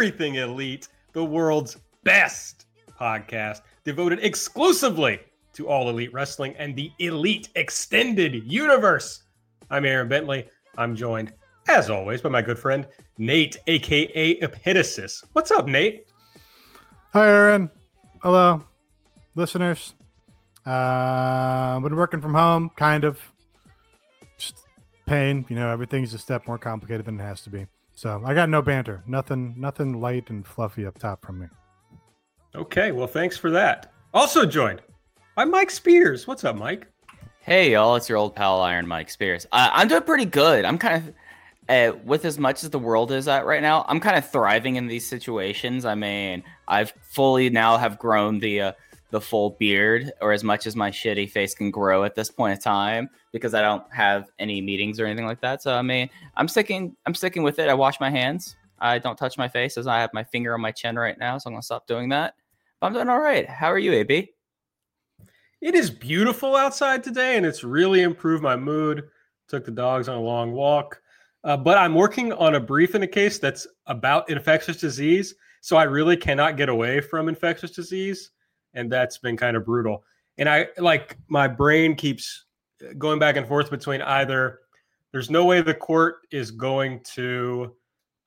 Everything Elite, the world's best podcast devoted exclusively to all elite wrestling and the elite extended universe. I'm Aaron Bentley. I'm joined, as always, by my good friend Nate, aka Epitasis. What's up, Nate? Hi, Aaron. Hello, listeners. Uh, been working from home, kind of. Just pain, you know. Everything's a step more complicated than it has to be. So I got no banter, nothing, nothing light and fluffy up top from me. Okay, well, thanks for that. Also joined by Mike Spears. What's up, Mike? Hey, y'all, it's your old pal Iron Mike Spears. Uh, I'm doing pretty good. I'm kind of, uh, with as much as the world is at right now, I'm kind of thriving in these situations. I mean, I've fully now have grown the uh, the full beard, or as much as my shitty face can grow at this point in time, because I don't have any meetings or anything like that. So I mean, I'm sticking, I'm sticking with it. I wash my hands. I don't touch my face as I have my finger on my chin right now, so I'm gonna stop doing that. But I'm doing all right. How are you, AB? It is beautiful outside today, and it's really improved my mood. Took the dogs on a long walk, uh, but I'm working on a brief in a case that's about infectious disease, so I really cannot get away from infectious disease, and that's been kind of brutal. And I like my brain keeps going back and forth between either there's no way the court is going to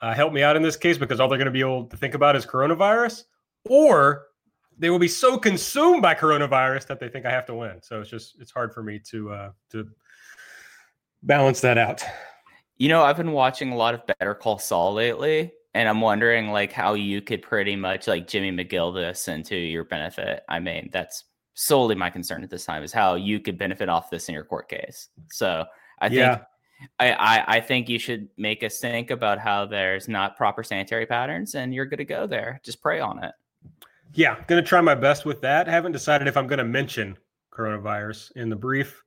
uh, help me out in this case because all they're going to be able to think about is coronavirus, or they will be so consumed by coronavirus that they think I have to win. So it's just it's hard for me to uh, to balance that out. You know, I've been watching a lot of Better Call Saul lately, and I'm wondering like how you could pretty much like Jimmy McGill this into your benefit. I mean, that's solely my concern at this time is how you could benefit off this in your court case. So I Yeah. think I, I I think you should make us think about how there's not proper sanitary patterns, and you're to go there. Just pray on it. Yeah, going to try my best with that. Haven't decided if I'm going to mention coronavirus in the brief.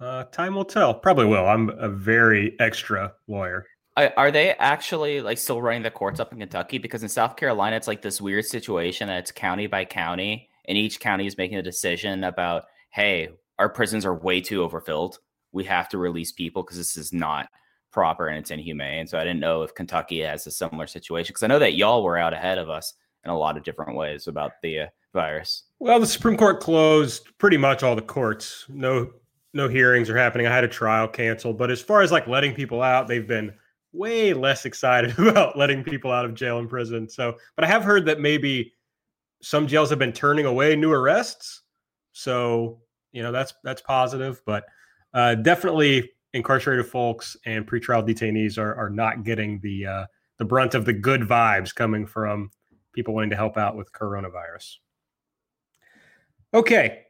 Uh, time will tell. Probably will. I'm a very extra lawyer. Are they actually like still running the courts up in Kentucky? Because in South Carolina, it's like this weird situation that it's county by county, and each county is making a decision about, hey, our prisons are way too overfilled. We have to release people because this is not proper and it's inhumane. So I didn't know if Kentucky has a similar situation because I know that y'all were out ahead of us in a lot of different ways about the uh, virus. Well, the Supreme Court closed pretty much all the courts. No, no hearings are happening. I had a trial canceled, but as far as like letting people out, they've been way less excited about letting people out of jail and prison. So, but I have heard that maybe some jails have been turning away new arrests. So, you know, that's that's positive, but uh, definitely incarcerated folks and pretrial detainees are are not getting the uh, the brunt of the good vibes coming from people wanting to help out with coronavirus. Okay,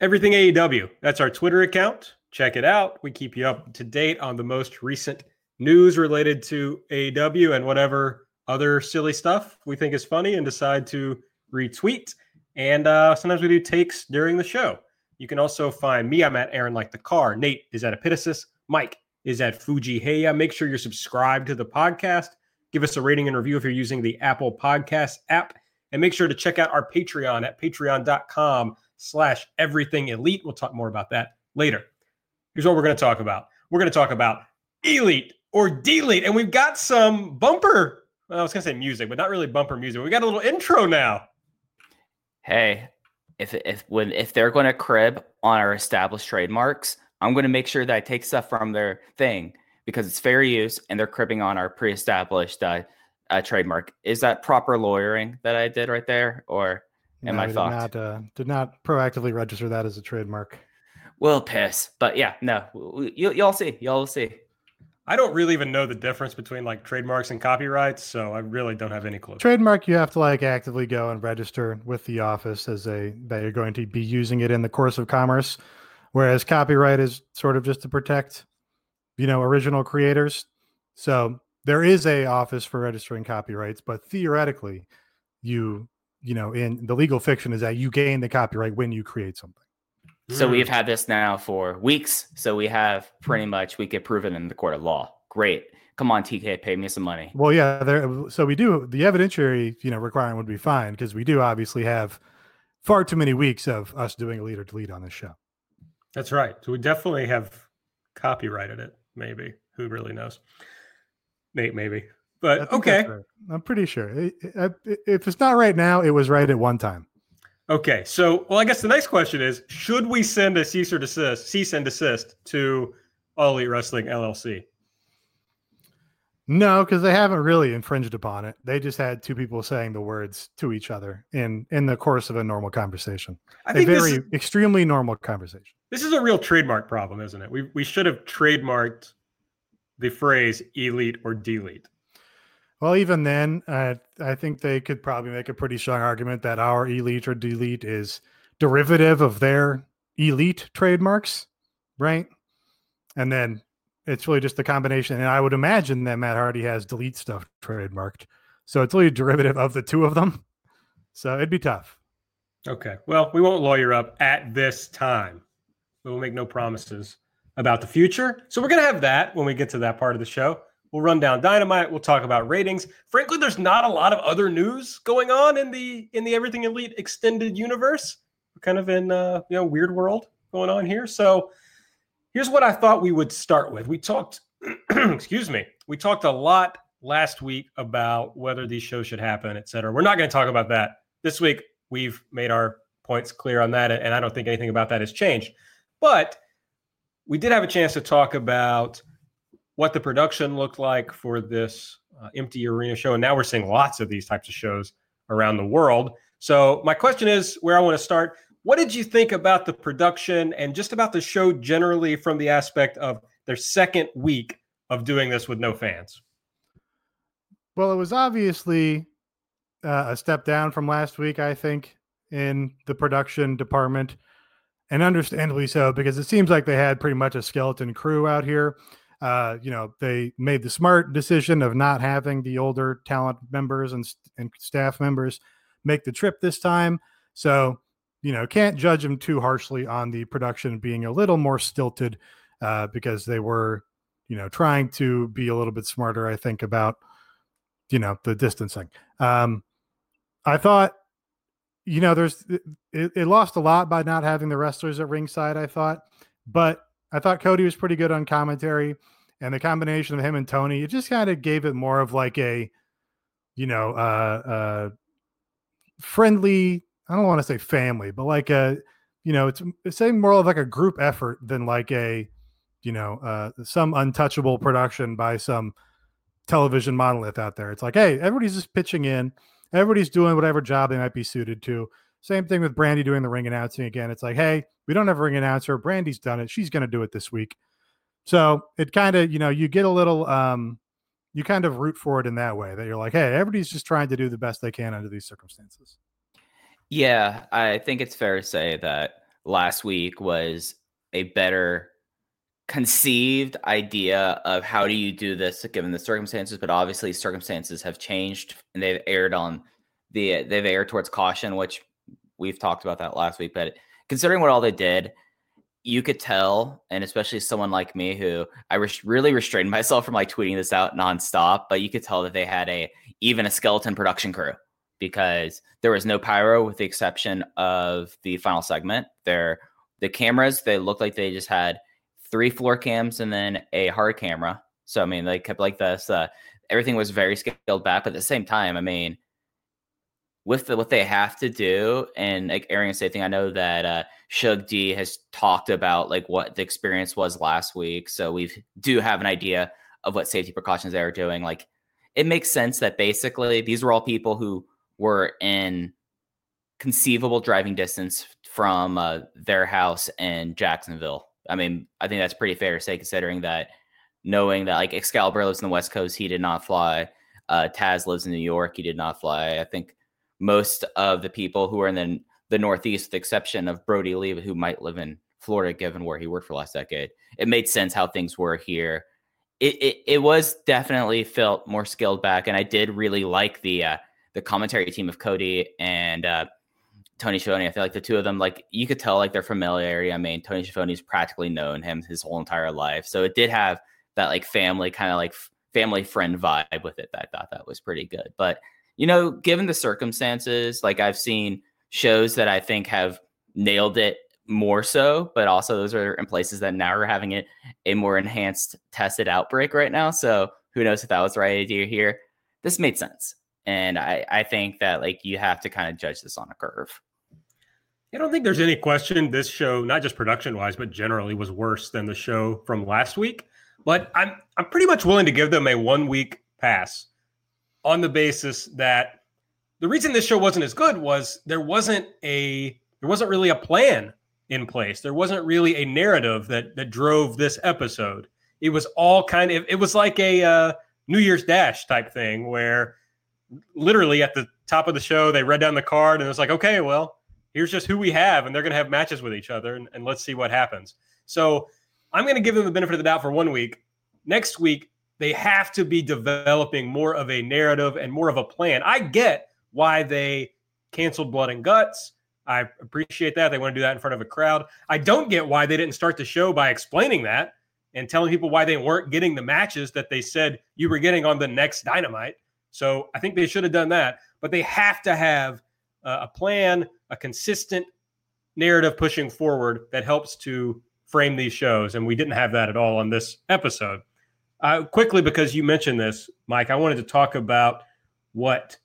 everything AEW. That's our Twitter account. Check it out. We keep you up to date on the most recent news related to AW and whatever other silly stuff we think is funny and decide to retweet. And uh, sometimes we do takes during the show. You can also find me. I'm at Aaron Like the Car. Nate is at Epitasis. Mike is at Fuji Heya. Make sure you're subscribed to the podcast. Give us a rating and review if you're using the Apple Podcast app. And make sure to check out our Patreon at patreon.com slash everything elite. We'll talk more about that later. Here's what we're going to talk about. We're going to talk about elite or delete. And we've got some bumper, well, I was going to say music, but not really bumper music. We got a little intro now. Hey, if if when if they're going to crib on our established trademarks, I'm going to make sure that I take stuff from their thing because it's fair use and they're cribbing on our pre-established uh, uh, trademark. Is that proper lawyering that I did right there, or am No, I we did not, uh, did not proactively register that as a trademark. Well, piss, but yeah, no, w- w- you, y'all see, y'all will see. I don't really even know the difference between like trademarks and copyrights, so I really don't have any clue. Trademark, you have to like actively go and register with the office as a that you're going to be using it in the course of commerce, whereas copyright is sort of just to protect, you know, original creators. So there is a office for registering copyrights, but theoretically, you you know in the legal fiction is that you gain the copyright when you create something. So Hmm. we've had this now for weeks. So we have pretty much we could prove it in the court of law. Great. Come on, TK, pay me some money. Well, yeah, there. So we do the evidentiary, you know, requirement would be fine because we do obviously have far too many weeks of us doing a lead or delete on this show. That's right. So we definitely have copyrighted it. Maybe who really knows? Nate, maybe. But okay, right. I'm pretty sure. It- it- If it's not right now, it was right at one time. Okay. So, well, I guess the next question is: Should we send a cease or desist, cease and desist to All Elite Wrestling LLC? No, because they haven't really infringed upon it. They just had two people saying the words to each other in in the course of a normal conversation, I a think very is- extremely normal conversation. this is a real trademark problem, isn't it? We we should have trademarked the phrase "elite" or "delete." Well, even then, I think they could probably make a pretty strong argument that our elite or delete is derivative of their elite trademarks, right? And then it's really just the combination. And I would imagine that Matt Hardy has delete stuff trademarked. So it's really derivative of the two of them. So it'd be tough. Okay. Well, we won't lawyer up at this time. We will make no promises about the future. So we're going to have that when we get to that part of the show. We'll run down Dynamite. We'll talk about ratings. Frankly, there's not a lot of other news going on in the in the Everything Elite extended universe. We're kind of in uh, you know weird world going on here. So here's what I thought we would start with. We talked, excuse me, we talked a lot last week about whether these shows should happen, et cetera. We're not going to talk about that this week. We've made our points clear on that, and I don't think anything about that has changed. But we did have a chance to talk about what the production looked like for this uh, empty arena show, and now we're seeing lots of these types of shows around the world. So my question is, where I want to start. What did you think about the production and just about the show generally from the aspect of their second week of doing this with no fans? Well, it was obviously uh, a step down from last week, I think, in the production department, and understandably so, because it seems like they had pretty much a skeleton crew out here. Uh, you know, they made the smart decision of not having the older talent members and, and staff members make the trip this time. So, you know, can't judge them too harshly on the production being a little more stilted uh, because they were, you know, trying to be a little bit smarter, I think, about you know the distancing um i thought you know there's it, it, lost a lot by not having the wrestlers at ringside i thought but i thought cody was pretty good on commentary and the combination of him and tony it just kind of gave it more of like a you know uh uh friendly i don't want to say family but like a you know it's, saying more of like a group effort than like a you know uh some untouchable production by some television monolith out there. It's like, hey, everybody's just pitching in, everybody's doing whatever job they might be suited to. Same thing with Brandi doing the ring announcing again. It's like, hey, we don't have a ring announcer. Brandi's done it. She's going to do it this week. So it kind of, you know, you get a little, um, you kind of root for it in that way that you're like, hey, everybody's just trying to do the best they can under these circumstances. Yeah, I think it's fair to say that last week was a better conceived idea of how do you do this given the circumstances but obviously circumstances have changed and they've aired on the they've aired towards caution which we've talked about that last week but considering what all they did you could tell and especially someone like me who i really restrained myself from like tweeting this out nonstop but you could tell that they had a even a skeleton production crew because there was no pyro with the exception of the final segment there the cameras they looked like they just had three floor cams and then a hard camera. So I mean, they kept like this. Uh, everything was very scaled back, but at the same time, I mean, with the, what they have to do and like airing a safe thing, I know that uh, Sugar D has talked about like what the experience was last week, so we do have an idea of what safety precautions they are doing. Like, it makes sense that basically these were all people who were in conceivable driving distance from uh, their house in Jacksonville. I mean, I think that's pretty fair to say, considering that knowing that like Excalibur lives in the West Coast, he did not fly. Uh, Taz lives in New York, he did not fly. I think most of the people who are in the, the Northeast, with the exception of Brodie Lee, who might live in Florida, given where he worked for last decade, it made sense how things were here it, it, it was definitely felt more skilled back, and I did really like the uh, the commentary team of Cody and uh, Tony Schiavone. I feel like the two of them, like you could tell, like their familiarity. I mean, Tony Schiavone's practically known him his whole entire life, so it did have that like family kind of like family friend vibe with it. That I thought that was pretty good. But you know, given the circumstances, like I've seen shows that I think have nailed it more so, but also those are in places that now are having it a more enhanced tested outbreak right now. So who knows if that was the right idea here? This made sense. And I, I think that like you have to kind of judge this on a curve. I don't think there's any question this show, not just production wise, but generally was worse than the show from last week. But I'm I'm pretty much willing to give them a one week pass on the basis that the reason this show wasn't as good was there wasn't a there wasn't really a plan in place. There wasn't really a narrative that that drove this episode. It was all kind of it was like a uh, New Year's Dash type thing where literally at the top of the show they read down the card and it was like, okay, well, here's just who we have, and they're going to have matches with each other, and, and let's see what happens. So I'm going to give them the benefit of the doubt for one week. Next week, they have to be developing more of a narrative and more of a plan. I get why they canceled Blood and Guts. I appreciate that. They want to do that in front of a crowd. I don't get why they didn't start the show by explaining that and telling people why they weren't getting the matches that they said you were getting on the next Dynamite. So I think they should have done that. But they have to have a plan, a consistent narrative pushing forward that helps to frame these shows. And we didn't have that at all on this episode. Uh, quickly, because you mentioned this, Mike, I wanted to talk about what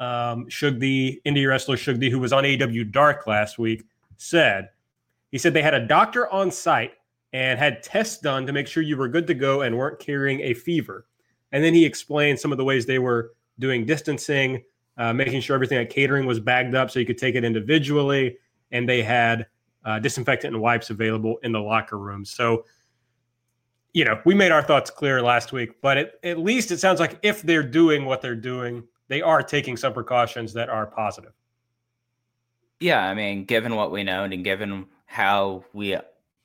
um, Sugar D, indie wrestler Sugar D, who was on AEW Dark last week, said. He said they had a doctor on site and had tests done to make sure you were good to go and weren't carrying a fever. And then he explained some of the ways they were doing distancing, uh, making sure everything at catering was bagged up so you could take it individually. And they had uh, disinfectant and wipes available in the locker room. So, you know, we made our thoughts clear last week, but it, at least it sounds like if they're doing what they're doing, they are taking some precautions that are positive. Yeah, I mean, given what we know and given how we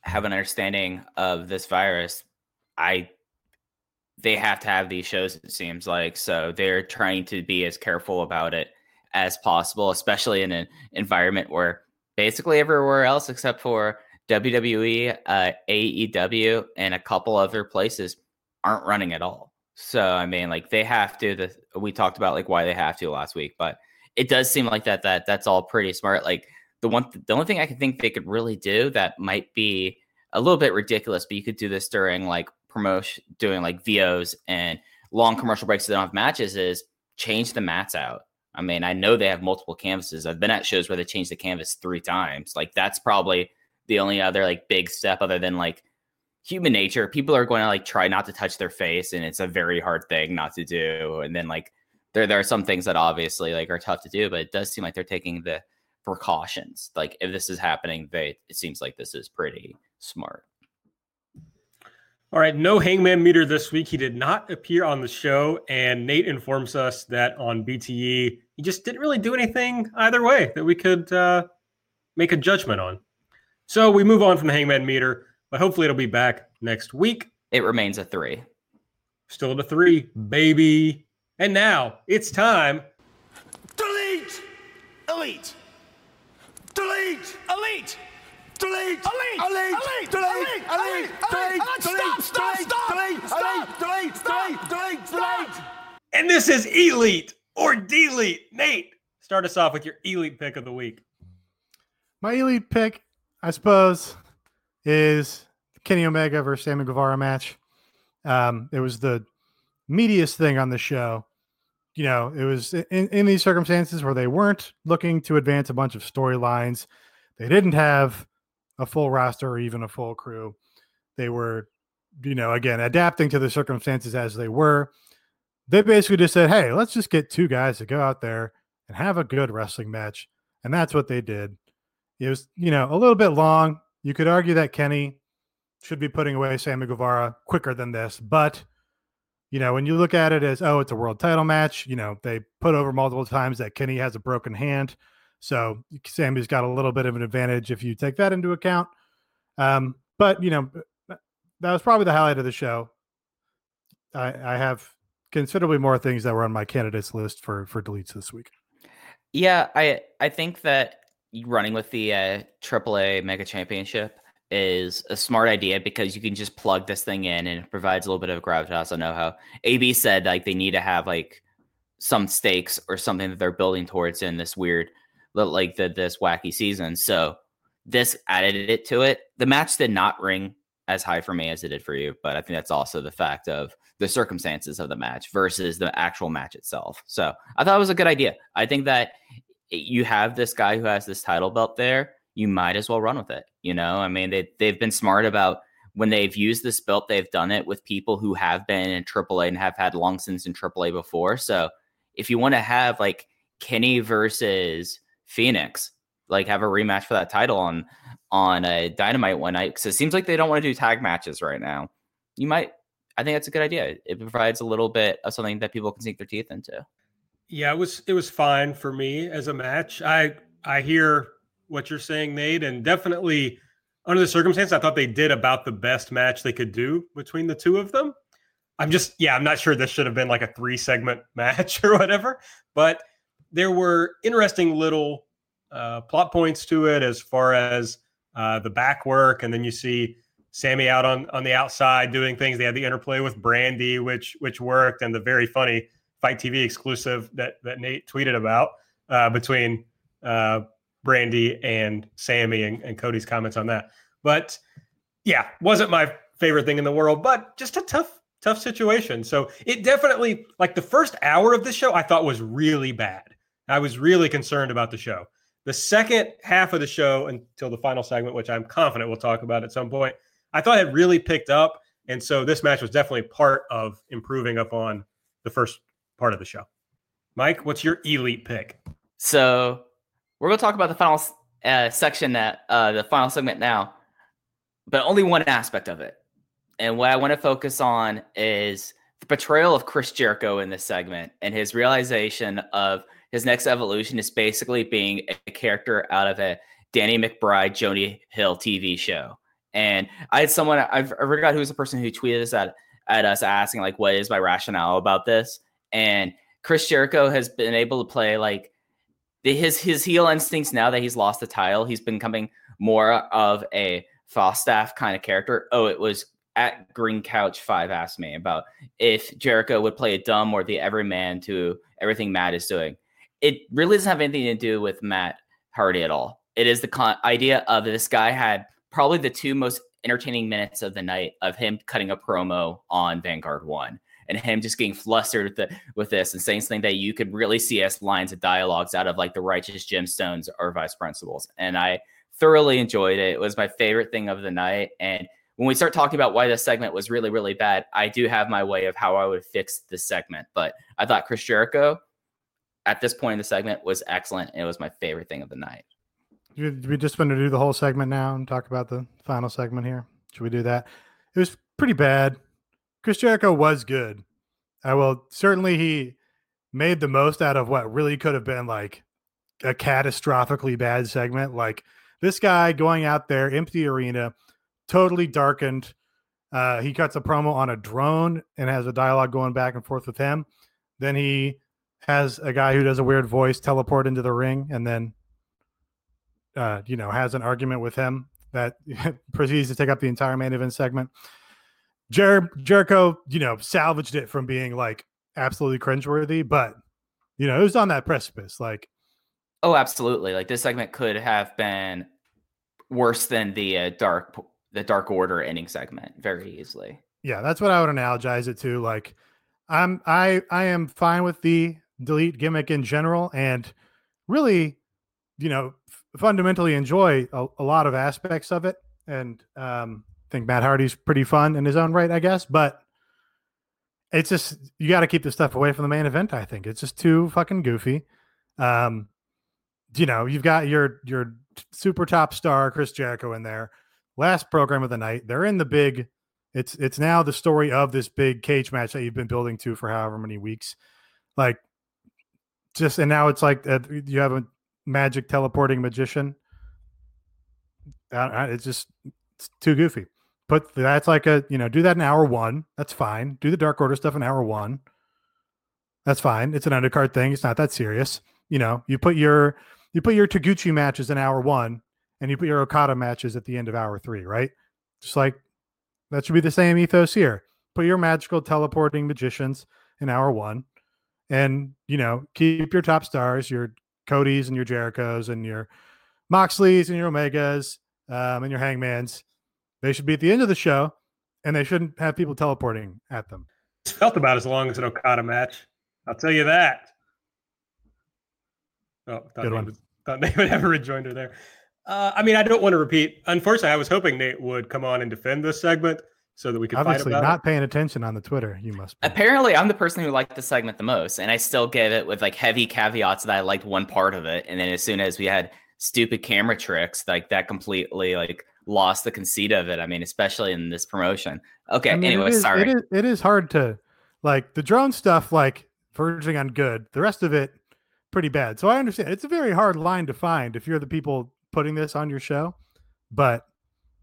have an understanding of this virus, I they have to have these shows it seems like so they're trying to be as careful about it as possible especially in an environment where basically everywhere else except for WWE, uh, AEW, and a couple other places aren't running at all. So I mean, like they have to. The we talked about like why they have to last week, but it does seem like that that that's all pretty smart. Like the one, the only thing I can think they could really do that might be a little bit ridiculous, but you could do this during like promotion, doing like VOs and long commercial breaks. They don't have matches. Is change the mats out. I mean, I know they have multiple canvases. I've been at shows where they changed the canvas three times. Like that's probably the only other like big step other than like human nature. People are going to like try not to touch their face, and it's a very hard thing not to do. And then like there there are some things that obviously like are tough to do, but it does seem like they're taking the precautions. Like if this is happening, they it seems like this is pretty smart. All right, no hangman meter this week. He did not appear on the show, and Nate informs us that on BTE he just didn't really do anything either way that we could uh, make a judgment on. So we move on from the hangman meter, but hopefully it'll be back next week. It remains a three. Still at a three, baby. And now it's time. Delete! Elite! Delete! Elite! Delete! Elite! Elite! Elite! Delete! Elite! Elite! Delete! Stop! Stop! Stop! Delete! Delete! Delete! Delete! Delete! Delete! And this is Elite or Delete. Nate, start us off with your Elite pick of the week. My elite pick, I suppose, is Kenny Omega versus Sammy Guevara match. Um, it was the meatiest thing on the show. You know, it was in, in these circumstances where they weren't looking to advance a bunch of storylines. They didn't have a full roster or even a full crew. They were, you know, again, adapting to the circumstances as they were. They basically just said, hey, let's just get two guys to go out there and have a good wrestling match. And that's what they did. It was, you know, a little bit long. You could argue that Kenny should be putting away Sammy Guevara quicker than this, but you know, when you look at it as, oh, it's a world title match, you know, they put over multiple times that Kenny has a broken hand. So Sammy's got a little bit of an advantage if you take that into account. Um, but you know, that was probably the highlight of the show. I, I have considerably more things that were on my candidates list for for deletes this week. Yeah, I I think that running with the uh, AAA Mega Championship is a smart idea because you can just plug this thing in and it provides a little bit of gravitas. I know how AB said like they need to have like some stakes or something that they're building towards in this weird like the this wacky season. So this added it to it. The match did not ring as high for me as it did for you, but I think that's also the fact of the circumstances of the match versus the actual match itself. So I thought it was a good idea. I think that you have this guy who has this title belt there, you might as well run with it. You know, I mean, they they've been smart about when they've used this belt, they've done it with people who have been in AAA and have had long since in AAA before. So if you want to have like Kenny versus Fenix, like have a rematch for that title on on a Dynamite one night, because it seems like they don't want to do tag matches right now. You might, I think that's a good idea. It provides a little bit of something that people can sink their teeth into. Yeah, it was it was fine for me as a match. I I hear what you're saying, Nate, and definitely under the circumstance, I thought they did about the best match they could do between the two of them. I'm just, yeah, I'm not sure this should have been like a three segment match or whatever, but there were interesting little uh, plot points to it as far as uh, the back work. And then you see Sammy out on, on the outside doing things. They had the interplay with Brandi, which, which worked. And the very funny FITE TV exclusive that, that Nate tweeted about uh, between uh, Brandi and Sammy and, and Cody's comments on that. But yeah, wasn't my favorite thing in the world, but just a tough tough situation. So it definitely like the first hour of the show I thought was really bad. I was really concerned about the show. The second half of the show until the final segment, which I'm confident we'll talk about at some point, I thought it really picked up. And so this match was definitely part of improving upon the first part of the show. Mike, what's your elite pick? So we're going to talk about the final uh, section that uh, the final segment now, but only one aspect of it. And what I want to focus on is the portrayal of Chris Jericho in this segment and his realization of his next evolution is basically being a character out of a Danny McBride, Jody Hill TV show. And I had someone, I've, I forgot who was the person who tweeted this at, at us asking, like, what is my rationale about this? And Chris Jericho has been able to play like his his heel instincts now that he's lost the title. He's becoming more of a Falstaff kind of character. Oh, it was at Green Couch Five asked me about if Jericho would play a dumb or the everyman to everything Matt is doing. It really doesn't have anything to do with Matt Hardy at all. It is the con- idea of this guy had probably the two most entertaining minutes of the night of him cutting a promo on Vanguard One and him just getting flustered with, the, with this and saying something that you could really see as lines of dialogues out of like the righteous gemstones or vice principals. And I thoroughly enjoyed it. It was my favorite thing of the night. And when we start talking about why this segment was really, really bad, I do have my way of how I would fix this segment. But I thought Chris Jericho at this point in the segment was excellent. And it was my favorite thing of the night. We just want to do the whole segment now and talk about the final segment here. Should we do that? It was pretty bad. Chris Jericho was good. I will certainly he made the most out of what really could have been like a catastrophically bad segment. Like this guy going out there, empty arena, totally darkened. Uh, he cuts a promo on a drone and has a dialogue going back and forth with him. Then he has a guy who does a weird voice teleport into the ring and then, uh, you know, has an argument with him that proceeds to take up the entire main event segment. Jer- Jericho, you know, salvaged it from being like absolutely cringeworthy, but you know, it was on that precipice. Like, oh, absolutely. Like this segment could have been worse than the uh, dark the Dark Order ending segment very easily. Yeah, that's what I would analogize it to. Like, I'm I I am fine with the delete gimmick in general, and really, you know, f- fundamentally enjoy a, a, lot of aspects of it, and um, think Matt Hardy's pretty fun in his own right, I guess. But it's just you got to keep the stuff away from the main event. I think it's just too fucking goofy. Um, you know, you've got your your super top star Chris Jericho in there last program of the night. They're in the big. It's it's now the story of this big cage match that you've been building to for however many weeks. Like, just and now it's like uh, you have a magic teleporting magician. Uh, it's just it's too goofy. Put that's like a you know do that in hour one. That's fine. Do the Dark Order stuff in hour one. That's fine. It's an undercard thing. It's not that serious. You know, you put your you put your Taguchi matches in hour one, and you put your Okada matches at the end of hour three, right? Just like that should be the same ethos here. Put your magical teleporting magicians in hour one, and you know keep your top stars, your Cody's and your Jerichos and your Moxleys and your Omegas um, and your Hangmans. They should be at the end of the show, and they shouldn't have people teleporting at them. It's felt about as long as an Okada match. I'll tell you that. Oh, thought Good Nate one. would- thought Nate would have a rejoinder there. Uh, I mean, I don't want to repeat. Unfortunately, I was hoping Nate would come on and defend this segment so that we could Obviously, fight about not paying attention on the Twitter. You must. Be. Apparently, I'm the person who liked the segment the most, and I still gave it with like heavy caveats that I liked one part of it, and then as soon as we had stupid camera tricks, like that completely like lost the conceit of it. I mean, especially in this promotion. Okay, I mean, anyway, it is, sorry. It is, it is hard to like the drone stuff, like verging on good. The rest of it, pretty bad. So I understand it's a very hard line to find if you're the people putting this on your show. But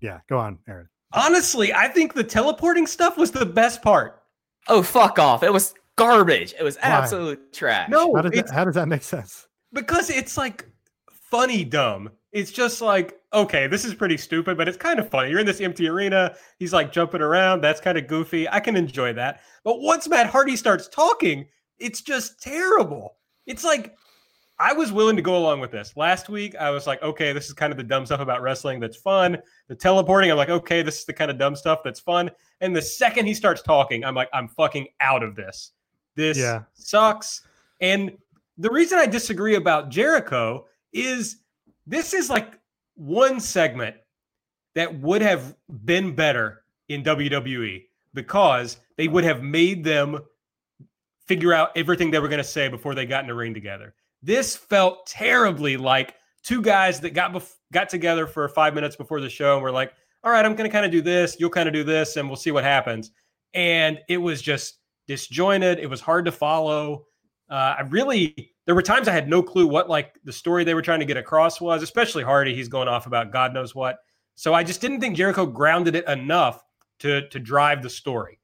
yeah, go on, Aaron. Honestly, I think the teleporting stuff was the best part. Oh, fuck off! It was garbage. It was Why? absolute trash. No, How does that, how does that make sense? because it's like funny dumb. It's just like, okay, this is pretty stupid, but it's kind of funny. You're in this empty arena. He's like jumping around. That's kind of goofy. I can enjoy that. But once Matt Hardy starts talking, it's just terrible. It's like I was willing to go along with this. Last week, I was like, okay, this is kind of the dumb stuff about wrestling that's fun. The teleporting, I'm like, okay, this is the kind of dumb stuff that's fun. And the second he starts talking, I'm like, I'm fucking out of this. This Yeah. sucks. And the reason I disagree about Jericho is this is like one segment that would have been better in WWE because they would have made them figure out everything they were going to say before they got in the ring together. This felt terribly like two guys that got bef- got together for five minutes before the show and were like, "All right, I'm going to kind of do this, you'll kind of do this, and we'll see what happens." And it was just disjointed. It was hard to follow. Uh, I really there were times I had no clue what like the story they were trying to get across was, especially Hardy. He's going off about God knows what. So I just didn't think Jericho grounded it enough to to drive the story.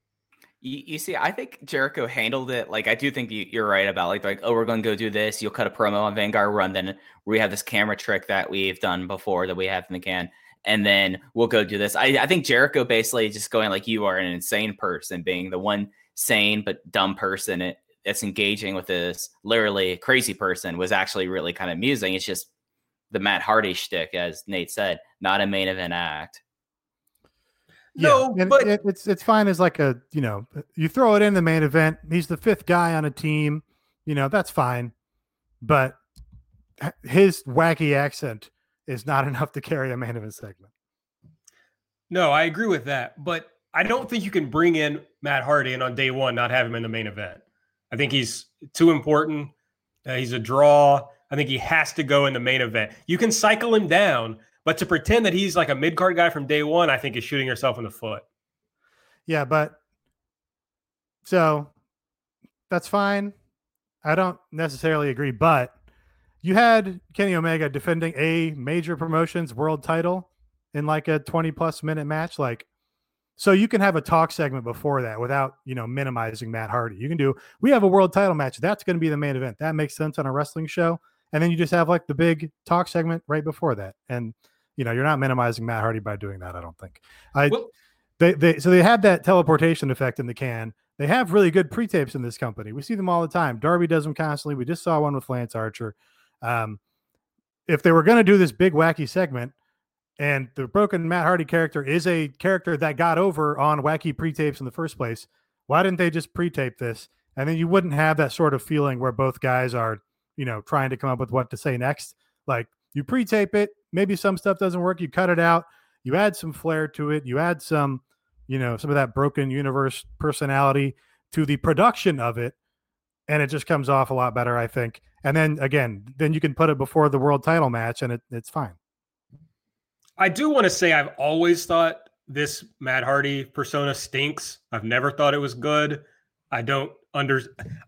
You, you see, I think Jericho handled it. Like, I do think you, you're right about like, like, oh, we're going to go do this. You'll cut a promo on Vanguard One. Then we have this camera trick that we've done before that we have in the can, and then we'll go do this. I, I think Jericho basically just going like, you are an insane person, being the one sane but dumb person that's engaging with this literally crazy person was actually really kind of amusing. It's just the Matt Hardy shtick, as Nate said, not a main event act. No, and but- it, it's it's fine as like a you know you throw it in the main event. He's the fifth guy on a team, you know that's fine, but his wacky accent is not enough to carry a main event segment. No, I agree with that, but I don't think you can bring in Matt Hardy and on day one not have him in the main event. I think he's too important. Uh, he's a draw. I think he has to go in the main event. You can cycle him down, but to pretend that he's like a mid card guy from day one, I think is shooting yourself in the foot. Yeah, but so that's fine. I don't necessarily agree, but you had Kenny Omega defending a major promotions world title in like a 20 plus minute match. Like, so you can have a talk segment before that without, you know, minimizing Matt Hardy. You can do, we have a world title match. That's going to be the main event. That makes sense on a wrestling show. And then you just have like the big talk segment right before that. And, you know, you're not minimizing Matt Hardy by doing that, I don't think. I, Well- they, they so they have that teleportation effect in the can. They have really good pre-tapes in this company. We see them all the time. Darby does them constantly. We just saw one with Lance Archer. Um, if they were going to do this big wacky segment, and the broken Matt Hardy character is a character that got over on wacky pre-tapes in the first place, why didn't they just pre-tape this? And then you wouldn't have that sort of feeling where both guys are, you know, trying to come up with what to say next. Like you pre-tape it, maybe some stuff doesn't work, you cut it out, you add some flair to it, you add some you know some of that broken universe personality to the production of it and it just comes off a lot better i think and then again then you can put it before the world title match and it, it's fine I do want to say I've always thought this Matt Hardy persona stinks. I've never thought it was good. I don't under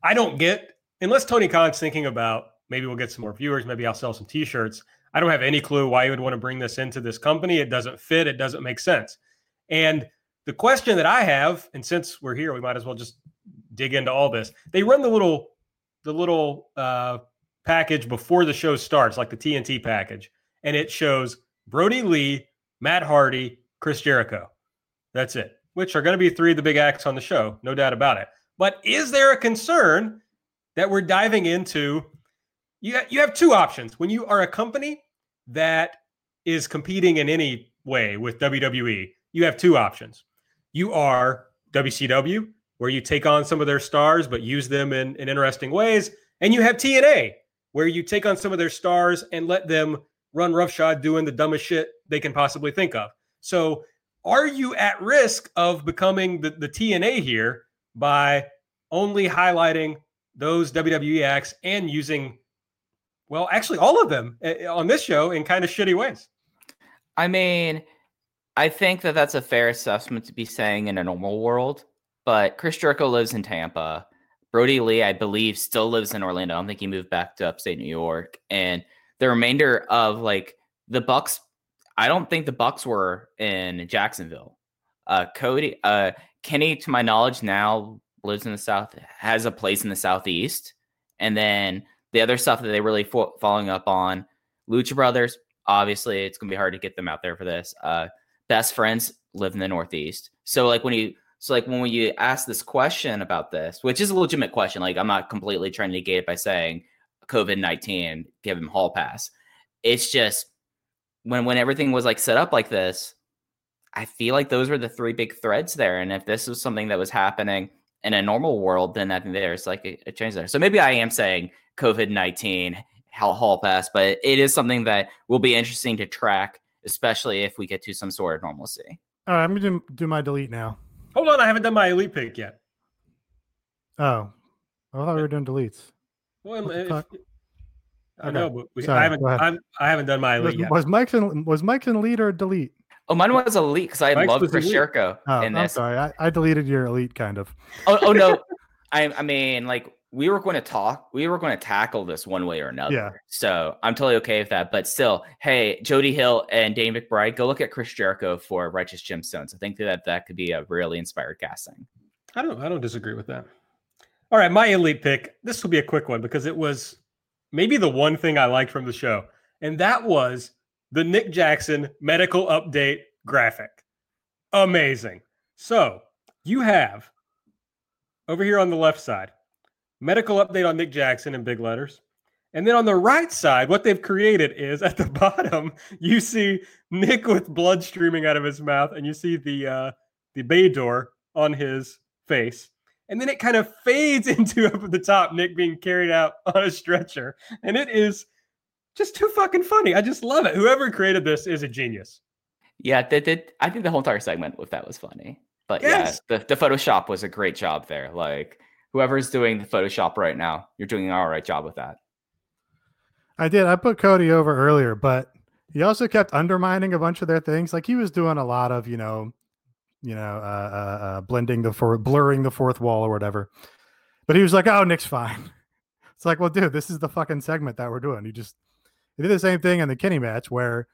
I don't get unless Tony Khan's thinking about maybe we'll get some more viewers, maybe I'll sell some t-shirts. I don't have any clue why you would want to bring this into this company. It doesn't fit, it doesn't make sense. And the question that I have, and since we're here, we might as well just dig into all this. They run the little the little uh, package before the show starts, like the TNT package, and it shows Brodie Lee, Matt Hardy, Chris Jericho. That's it. Which are going to be three of the big acts on the show, no doubt about it. But is there a concern that we're diving into? You, you have two options. When you are a company that is competing in any way with WWE, you have two options. You are WCW, where you take on some of their stars but use them in, in interesting ways. And you have TNA, where you take on some of their stars and let them run roughshod doing the dumbest shit they can possibly think of. So, are you at risk of becoming the, the TNA here by only highlighting those WWE acts and using, well, actually all of them eh, on this show in kind of shitty ways? I mean, I think that that's a fair assessment to be saying in a normal world. But Chris Jericho lives in Tampa. Brodie Lee, I believe, still lives in Orlando. I don't think he moved back to upstate New York. And the remainder of like the Bucks, I don't think the Bucks were in Jacksonville. Uh, Cody, uh, Kenny, to my knowledge, now lives in the South, has a place in the Southeast. And then the other stuff that they really fo- following up on, Lucha Brothers. Obviously, it's gonna be hard to get them out there for this. Uh, best friends live in the Northeast. So like when you so like when you ask this question about this, which is a legitimate question, like I'm not completely trying to negate it by saying COVID nineteen, give him hall pass. It's just when when everything was like set up like this, I feel like those were the three big threads there. And if this was something that was happening in a normal world, then I think there's like a, a change there. So maybe I am saying COVID nineteen hall pass, but it is something that will be interesting to track especially if we get to some sort of normalcy. All right, I'm gonna do my delete now. Hold on, I haven't done my elite pick yet. Oh, I thought we were doing deletes. Well, What if- I Okay. know, but we, Sorry, I haven't. I'm, I haven't done my Was, elite yet. was Mike's in, was Mike's in elite or delete? Oh, mine was elite because I Mike's love was Chris. Jericho Oh, in I'm this. sorry, I, I deleted your elite kind of. Oh, oh no, I, I mean, like we were going to talk, we were going to tackle this one way or another. Yeah. So I'm totally okay with that. But still, hey, Jody Hill and Danny McBride, go look at Chris Jericho for Righteous Gemstones. I think that that could be a really inspired casting. I don't. I don't disagree with that. All right, my elite pick. This will be a quick one because it was maybe the one thing I liked from the show, and that was the Nick Jackson medical update graphic. Amazing. So you have over here on the left side medical update on Nick Jackson in big letters. And then on the right side, what they've created is at the bottom, you see Nick with blood streaming out of his mouth, and you see the uh, the bay door on his face. And then it kind of fades into up at the top, Nick being carried out on a stretcher. And it is just too fucking funny. I just love it. Whoever created this is a genius. Yeah, that did. I think the whole entire segment with that was funny. But Yes. yeah, the, the Photoshop was a great job there. Like whoever's doing the Photoshop right now, you're doing an all right job with that. I did. I put Cody over earlier, but he also kept undermining a bunch of their things. Like he was doing a lot of, you know, you know, uh, uh, uh blending the for blurring the fourth wall or whatever. But he was like, "Oh, Nick's fine." It's like, well, dude, this is the fucking segment that we're doing. You just he did the same thing in the Kenny match where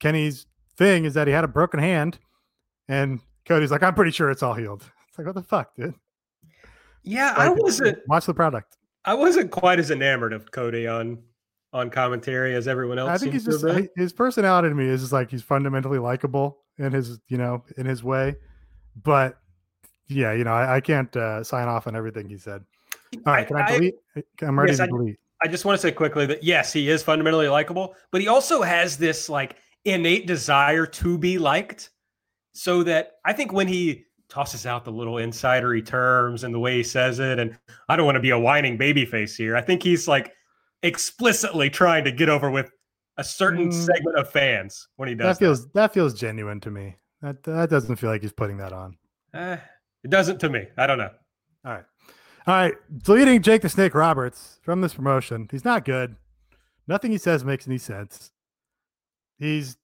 Kenny's thing is that he had a broken hand, and Cody's like, "I'm pretty sure it's all healed." It's like, what the fuck, dude? Yeah, I wasn't watch the product. I wasn't quite as enamored of Cody on on commentary as everyone else. I think he's just his personality to me is just like he's fundamentally likable in his you know in his way, but yeah, you know I, I can't uh, sign off on everything he said. All right, can I, I- delete? I'm ready Yes, to I- delete. I just want to say quickly that yes, he is fundamentally likable, but he also has this like innate desire to be liked. So that I think when he tosses out the little insidery terms and the way he says it, and I don't want to be a whining baby face here. I think he's like explicitly trying to get over with a certain Mm. segment of fans when he does. That feels that feels genuine to me. That that doesn't feel like he's putting that on. Eh, it doesn't to me. I don't know. All right, all right. Deleting Jake the Snake Roberts from this promotion. He's not good. Nothing he says makes any sense. He's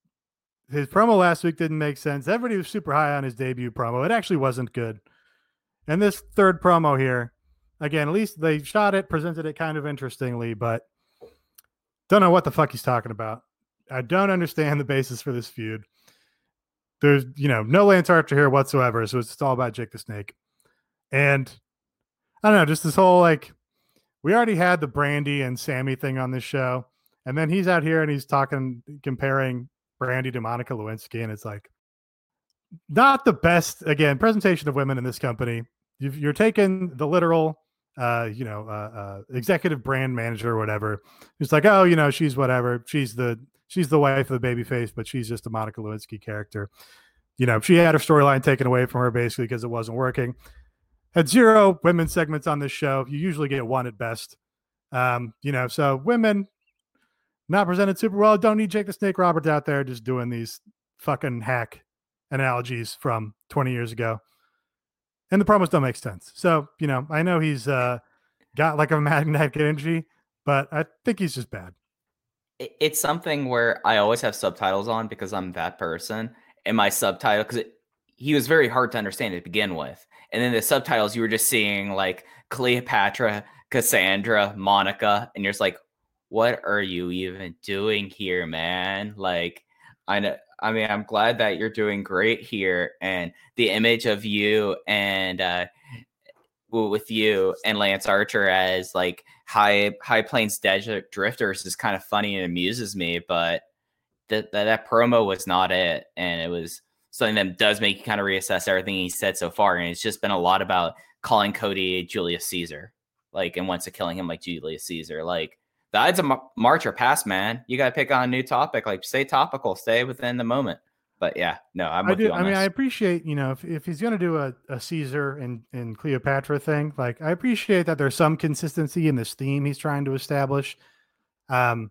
his promo last week didn't make sense. Everybody was super high on his debut promo. It actually wasn't good. And this third promo here, again, at least they shot it, presented it kind of interestingly, but don't know what the fuck he's talking about. I don't understand the basis for this feud. there's you know no Lance Archer here whatsoever, so it's all about Jake the Snake. And I don't know, just this whole like we already had the Brandi and Sammy thing on this show, and then he's out here and he's talking comparing Brandi to Monica Lewinsky, and it's like not the best again presentation of women in this company. You've, you're taking the literal uh, you know, uh, uh, executive brand manager or whatever. It's like, oh, you know, she's whatever. She's the she's the wife of the baby face, but she's just a Monica Lewinsky character. You know, she had her storyline taken away from her basically because it wasn't working. Had zero women segments on this show. You usually get one at best. Um, you know, so women not presented super well. Don't need Jake the Snake Roberts out there just doing these fucking hack analogies from 20 years ago and the promos don't make sense. So you know, I know he's uh, got like a magnetic energy, but I think he's just bad. It's something where I always have subtitles on because I'm that person, and my subtitle because he was very hard to understand to begin with, and then the subtitles you were just seeing like Cleopatra, Cassandra, Monica, and you're just like, what are you even doing here, man? Like, I know I mean, I'm glad that you're doing great here, and the image of you and uh, with you and Lance Archer as like high high plains desert drifters is kind of funny and amuses me, but that that, that promo was not it, and it was something that does make you kind of reassess everything he said so far, and it's just been a lot about calling Cody Julius Caesar, like, and wants to killing him like Julius Caesar, like the Ides of March are past, man. You got to pick on a new topic. Like, stay topical, stay within the moment. But yeah, no, I'm I with do. I mean. I appreciate you know if, if he's going to do a, a Caesar and and Cleopatra thing, like I appreciate that there's some consistency in this theme he's trying to establish. Um,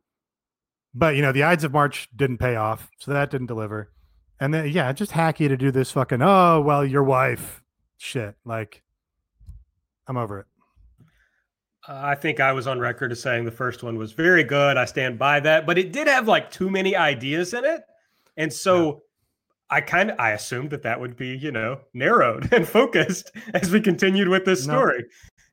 but you know the Ides of March didn't pay off, so that didn't deliver. And then yeah, just hacky to do this fucking oh well your wife shit. Like, I'm over it. I think I was on record as saying the first one was very good. I stand by that, but it did have like too many ideas in it, and so yeah. I kind of I assumed that that would be you know narrowed and focused as we continued with this story, no.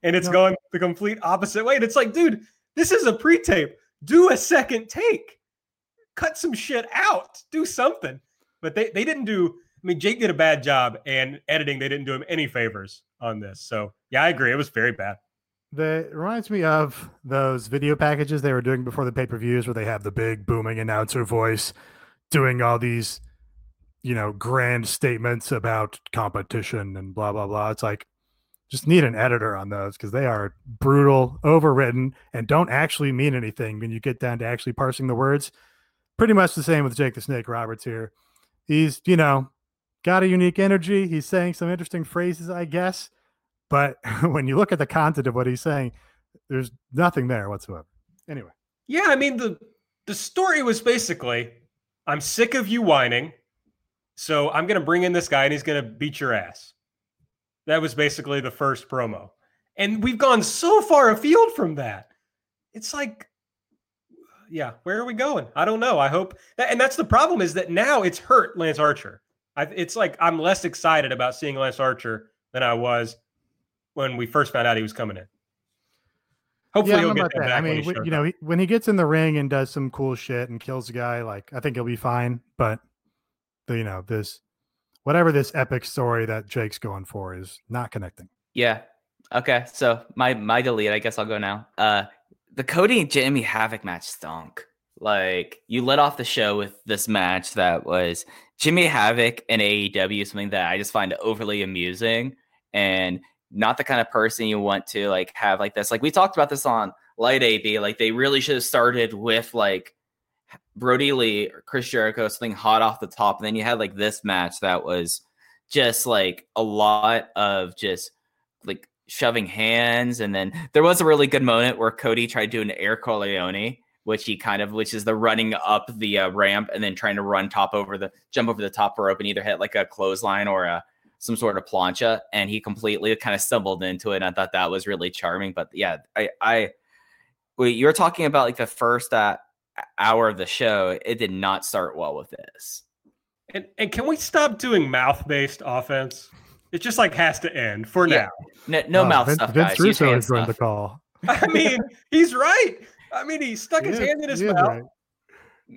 and it's no. going the complete opposite way. And it's like, dude, this is a pre-tape. Do a second take, cut some shit out, do something. But they they didn't do. I mean, Jake did a bad job, and editing they didn't do him any favors on this. So yeah, I agree. It was very bad. The, it reminds me of those video packages they were doing before the pay per views, where they have the big booming announcer voice doing all these, you know, grand statements about competition and blah blah blah. It's like just need an editor on those because they are brutal, overwritten, and don't actually mean anything when you get down to actually parsing the words. Pretty much the same with Jake the Snake Roberts here. He's, you know, got a unique energy. He's saying some interesting phrases, I guess but when you look at the content of what he's saying, there's nothing there whatsoever. Anyway. Yeah, I mean the the story was basically I'm sick of you whining. So I'm going to bring in this guy and he's going to beat your ass. That was basically the first promo. And we've gone so far afield from that. It's like yeah, where are we going? I don't know. I hope that, and that's the problem is that now it's hurt Lance Archer. I, it's like I'm less excited about seeing Lance Archer than I was when we first found out he was coming in. Hopefully, yeah, he'll get that. that. I mean, you know, he, when he gets in the ring and does some cool shit and kills a guy, like I think he'll be fine. But the, you know, this whatever this epic story that Jake's going for is not connecting. Yeah. Okay. So my my delete. I guess I'll go now. Uh, the Cody and Jimmy Havoc match stunk. Like you let off the show with this match that was Jimmy Havoc and AEW, something that I just find overly amusing. And not the kind of person you want to like have like this. Like we talked about this on Light AB. Like they really should have started with like Brodie Lee or Chris Jericho, something hot off the top. And then you had like this match that was just like a lot of just like shoving hands. And then there was a really good moment where Cody tried doing an air Corleone, which he kind of, which is the running up the uh, ramp and then trying to run top over the jump over the top rope and either hit like a clothesline or a some sort of plancha, and he completely kind of stumbled into it. And I thought that was really charming. But yeah, I, I, wait, you were talking about like the first uh, hour of the show. It did not start well with this. And and can we stop doing mouth based offense? It just like has to end for yeah. now. No, no uh, mouth Vince, stuff, Vince guys. Russo is going to call. I mean, he's right. I mean, he stuck his Yeah, hand in his mouth. right.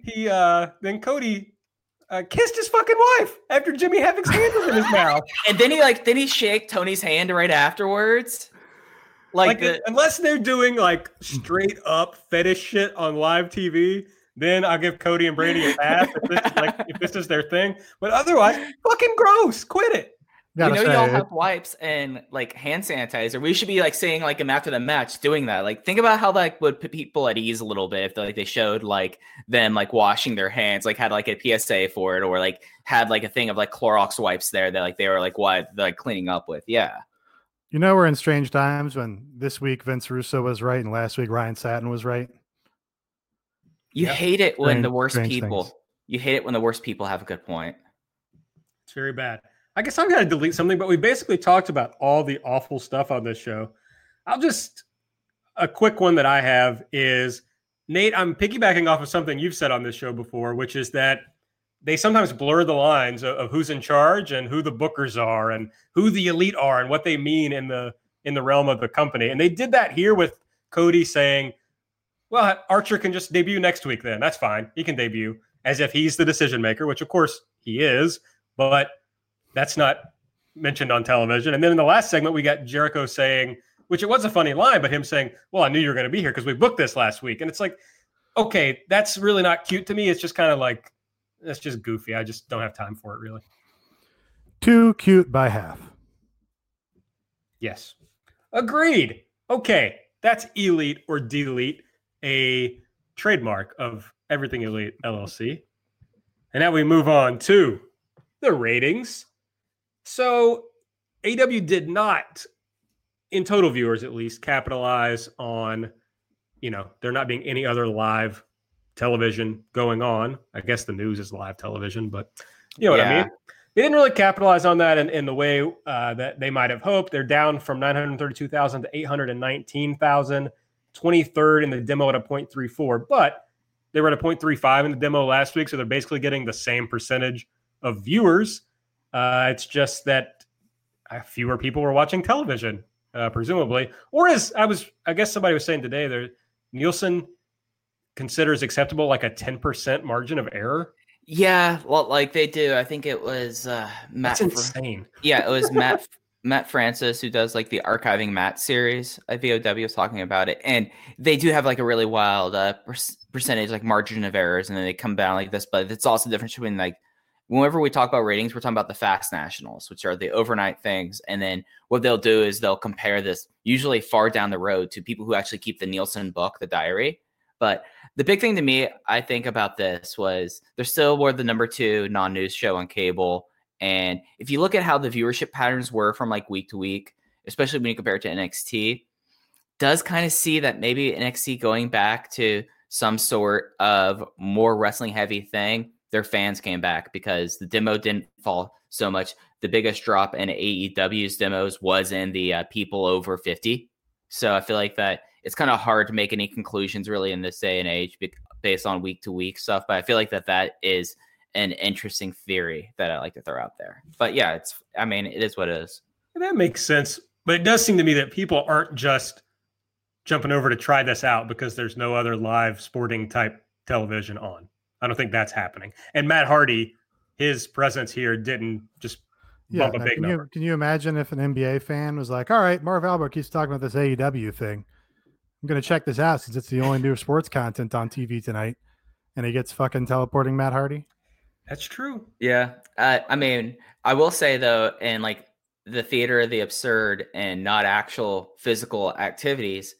He uh then Cody uh, kissed his fucking wife after Jimmy Havoc's hand was in his mouth. And then he like then he shake Tony's hand right afterwards. Like, Like, the, unless they're doing like straight up fetish shit on live TV, then I'll give Cody and Brandi a pass if this, like, if this is their thing. But otherwise, fucking gross. Quit it. You know say, y'all have wipes and like hand sanitizer. We should be like saying like him after the match doing that. Like think about how like would put people at ease a little bit if they, like they showed like them like washing their hands, like had like a PSA for it, or like had like a thing of like Clorox wipes there that like they were like what like cleaning up with. Yeah. You know, we're in strange times when this week Vince Russo was right and last week Ryan Satin was right. You Yep. hate it when the worst people. things. You hate it when the worst people have a good point. It's very bad. I guess I'm going to delete something, but we basically talked about all the awful stuff on this show. I'll just a quick one that I have is Nate. I'm piggybacking off of something you've said on this show before, which is that they sometimes blur the lines of, of who's in charge and who the bookers are and who the elite are and what they mean in the in the realm of the company. And they did that here with Cody saying, "Well, Archer can just debut next week. Then that's fine. He can debut." As if he's the decision maker, which of course he is, but that's not mentioned on television. And then in the last segment, we got Jericho saying, which it was a funny line, but him saying, Well, I knew you were going to be here because we booked this last week. And it's like, okay, that's really not cute to me. It's just kind of like, that's just goofy. I just don't have time for it, really. Too cute by half. Yes. Agreed. Okay. That's Elite or Delete, a trademark of Everything Elite LLC. And now we move on to the ratings. So AEW did not, in total viewers at least, capitalize on, you know, there not being any other live television going on. I guess the news is live television, but you know what I mean? They didn't really capitalize on that in, in the way uh, that they might have hoped. They're down from 932,000 to 819,000, 23rd in the demo at a 0.34, but they were at a 0.35 in the demo last week. So they're basically getting the same percentage of viewers. Uh, it's just that uh, fewer people were watching television, uh, presumably. Or as I was, I guess somebody was saying today, there Nielsen considers acceptable like a 10% margin of error. Yeah, well, like they do. I think it was uh, Matt. That's Fr- insane. yeah, it was Matt Matt Francis who does like the archiving Matt series at VOW was talking about it, and they do have like a really wild uh, per- percentage like margin of errors, and then they come down like this. But it's also the difference between like whenever we talk about ratings, we're talking about the fast nationals, which are the overnight things, and then what they'll do is they'll compare this usually far down the road to people who actually keep the Nielsen book, the diary. But the big thing to me, I think about this was they're still were the number two non-news show on cable. And if you look at how the viewership patterns were from like week to week, especially when you compare it to NXT, does kind of see that maybe NXT going back to some sort of more wrestling heavy thing, their fans came back because the demo didn't fall so much. The biggest drop in AEW's demos was in the uh, people over 50. So I feel like that it's kind of hard to make any conclusions really in this day and age based on week to week stuff. But I feel like that that is an interesting theory that I like to throw out there. But yeah, it's I mean it is what it is. That makes sense. But it does seem to me that people aren't just jumping over to try this out because there's no other live sporting type television on. I don't think that's happening. And Matt Hardy, his presence here didn't just Yeah. bump a now, big can, number. you, can you imagine if an NBA fan was like, all right, Marv Albert keeps talking about this AEW thing. I'm going to check this out since it's the only new sports content on TV tonight. And he gets fucking teleporting Matt Hardy. That's true. Yeah. Uh, I mean, I will say though, in like the theater of the absurd and not actual physical activities,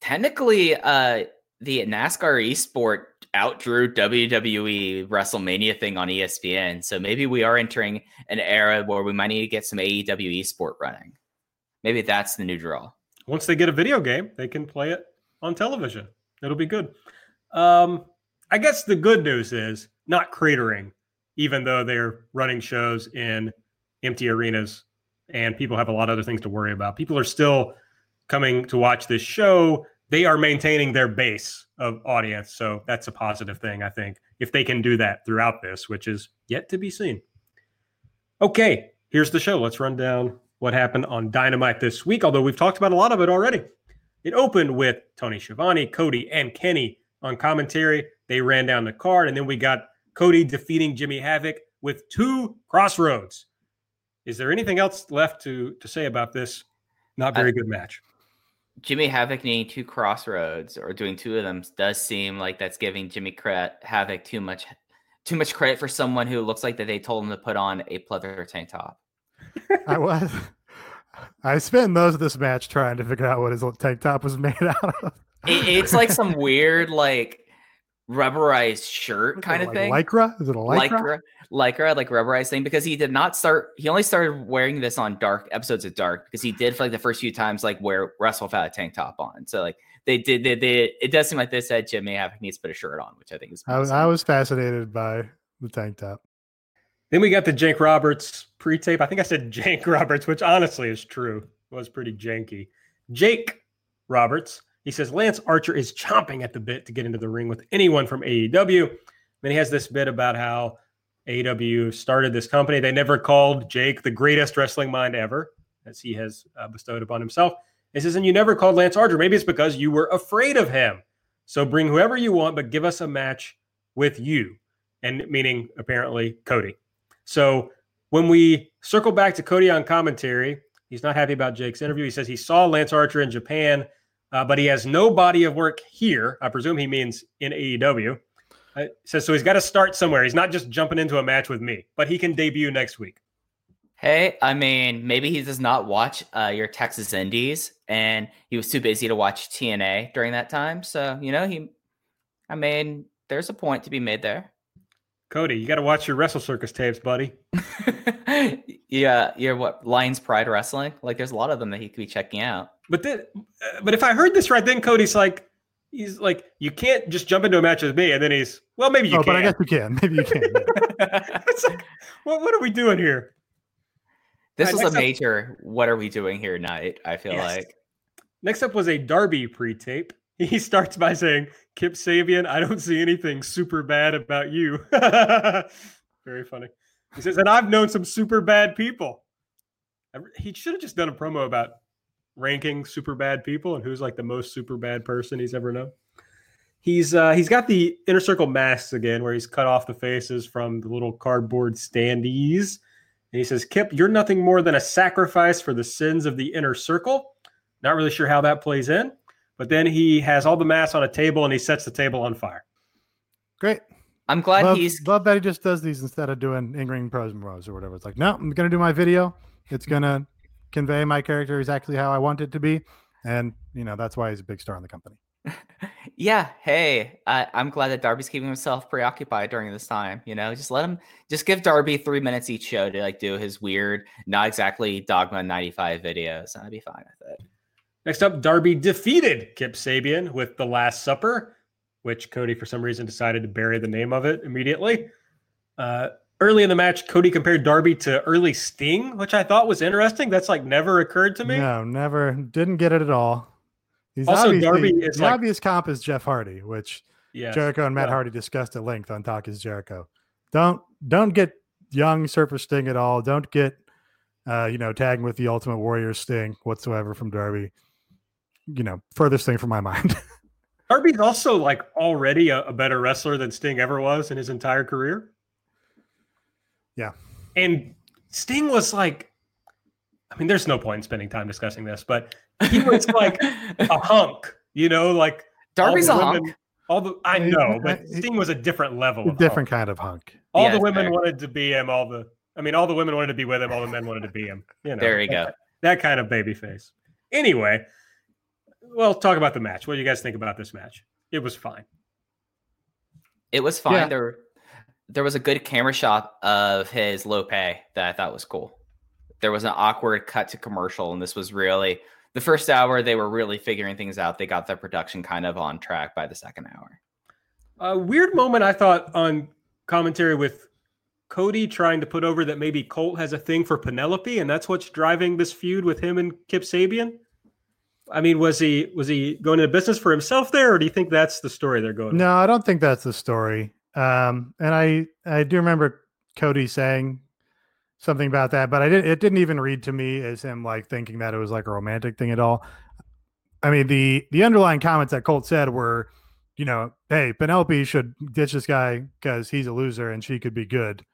technically, uh, the NASCAR esport outdrew WWE WrestleMania thing on ESPN. So maybe we are entering an era where we might need to get some AEW esport running. Maybe that's the new draw. Once they get a video game, they can play it on television. It'll be good. Um, I guess the good news is not cratering, even though they're running shows in empty arenas and people have a lot of other things to worry about. People are still coming to watch this show. They are maintaining their base of audience. So that's a positive thing, I think, if they can do that throughout this, which is yet to be seen. Okay, here's the show. Let's run down what happened on Dynamite this week, although we've talked about a lot of it already. It opened with Tony Schiavone, Cody, and Kenny on commentary. They ran down the card, and then we got Cody defeating Jimmy Havoc with two crossroads. Is there anything else left to to say about this not very good match? Jimmy Havoc needing two crossroads or doing two of them does seem like that's giving Jimmy Cre- Havoc too much too much credit for someone who looks like that they told him to put on a pleather tank top. I was. I spent most of this match trying to figure out what his tank top was made out of. It, it's like some weird like rubberized shirt kind of like thing. Lycra? Is it a lycra? lycra, lycra, like rubberized thing, because he did not start. He only started wearing this on dark episodes of Dark because he did for like the first few times like wear Russell without a tank top on. So like they did, they, they it does seem like they said Jimmy Havoc needs to put a shirt on, which I think is. I was, I was fascinated by the tank top. Then we got the Jank Roberts pre-tape. I think I said Jank Roberts, which honestly is true. It was pretty janky. Jake Roberts. He says Lance Archer is chomping at the bit to get into the ring with anyone from AEW. Then he has this bit about how AEW started this company. They never called Jake the greatest wrestling mind ever, as he has uh, bestowed upon himself. He says, and you never called Lance Archer. Maybe it's because you were afraid of him. So bring whoever you want, but give us a match with you. And meaning apparently Cody. So when we circle back to Cody on commentary, he's not happy about Jake's interview. He says he saw Lance Archer in Japan, uh, but he has no body of work here. I presume he means in AEW. Uh, says so he's got to start somewhere. He's not just jumping into a match with me, but he can debut next week. Hey, I mean, maybe he does not watch uh, your Texas Indies, and he was too busy to watch TNA during that time. So you know, he, I mean, there's a point to be made there. Cody, you got to watch your Wrestle Circus tapes, buddy. yeah, you're what Lions Pride Wrestling. Like, there's a lot of them that he could be checking out. But then, uh, but if I heard this right, then Cody's like, he's like, you can't just jump into a match with me, and then he's, well, maybe you oh, can. but I guess you can. Maybe you can. yeah. it's like, what, what are we doing here? This was a next up- major "What are we doing here?" night. I feel Yes. like. Next up was a Darby pre-tape. He starts by saying, "Kip Sabian, I don't see anything super bad about you." Very funny. He says, "And I've known some super bad people." He should have just done a promo about ranking super bad people and who's like the most super bad person he's ever known. He's uh, he's got the inner circle masks again, where he's cut off the faces from the little cardboard standees. And he says, Kip, you're nothing more than a sacrifice for the sins of the inner circle. Not really sure how that plays in. But then he has all the masks on a table and he sets the table on fire. Great. I'm glad love, he's love that he just does these instead of doing in-ring pros and pros or whatever. It's like, no, I'm gonna do my video. It's gonna convey my character exactly how I want it to be, and you know that's why he's a big star in the company. Yeah, hey, I, I'm glad that Darby's keeping himself preoccupied during this time. You know, just let him, just give Darby three minutes each show to like do his weird, not exactly Dogma 95 videos. and I'd be fine with it. Next up, Darby defeated Kip Sabian with The Last Supper, which Cody, for some reason, decided to bury the name of it immediately. Uh, early in the match, Cody compared Darby to early Sting, which I thought was interesting. That's like never occurred to me. No, never didn't get it at all. He's Also, obviously- Darby is the like- obvious comp is Jeff Hardy, which Yes. Jericho and Matt Well, Hardy discussed at length on Talk is Jericho. Don't don't get young Surfer Sting at all. Don't get uh, you know, tagging with the Ultimate Warrior Sting whatsoever from Darby. You know, furthest thing from my mind. Darby's also like already a, a better wrestler than Sting ever was in his entire career. Yeah. And Sting was like, I mean, there's no point in spending time discussing this, but he was like a hunk, you know, like Darby's a women- hunk. All the I know, but Sting was a different level. a Of different hunk. kind of hunk. All Yeah, the women fair. wanted to be him. All the, I mean, all the women wanted to be with him. All the men wanted to be him. You know, There you go. that- That kind of baby face. Anyway, well, talk about the match. What do you guys think about this match? It was fine. It was fine. Yeah. There, there was a good camera shot of his Lope that I thought was cool. There was an awkward cut to commercial, and this was really the first hour. They were really figuring things out. They got their production kind of on track by the second hour. A weird moment I thought on commentary with Cody trying to put over that maybe Colt has a thing for Penelope, and that's what's driving this feud with him and Kip Sabian. I mean, was he was he going into business for himself there, or do you think that's the story they're going? with? No, I don't think that's the story. Um, and I I do remember Cody saying something about that, but I didn't. it didn't even read to me as him like thinking that it was like a romantic thing at all. I mean, the the underlying comments that Colt said were you know, hey, Penelope should ditch this guy because he's a loser and she could be good.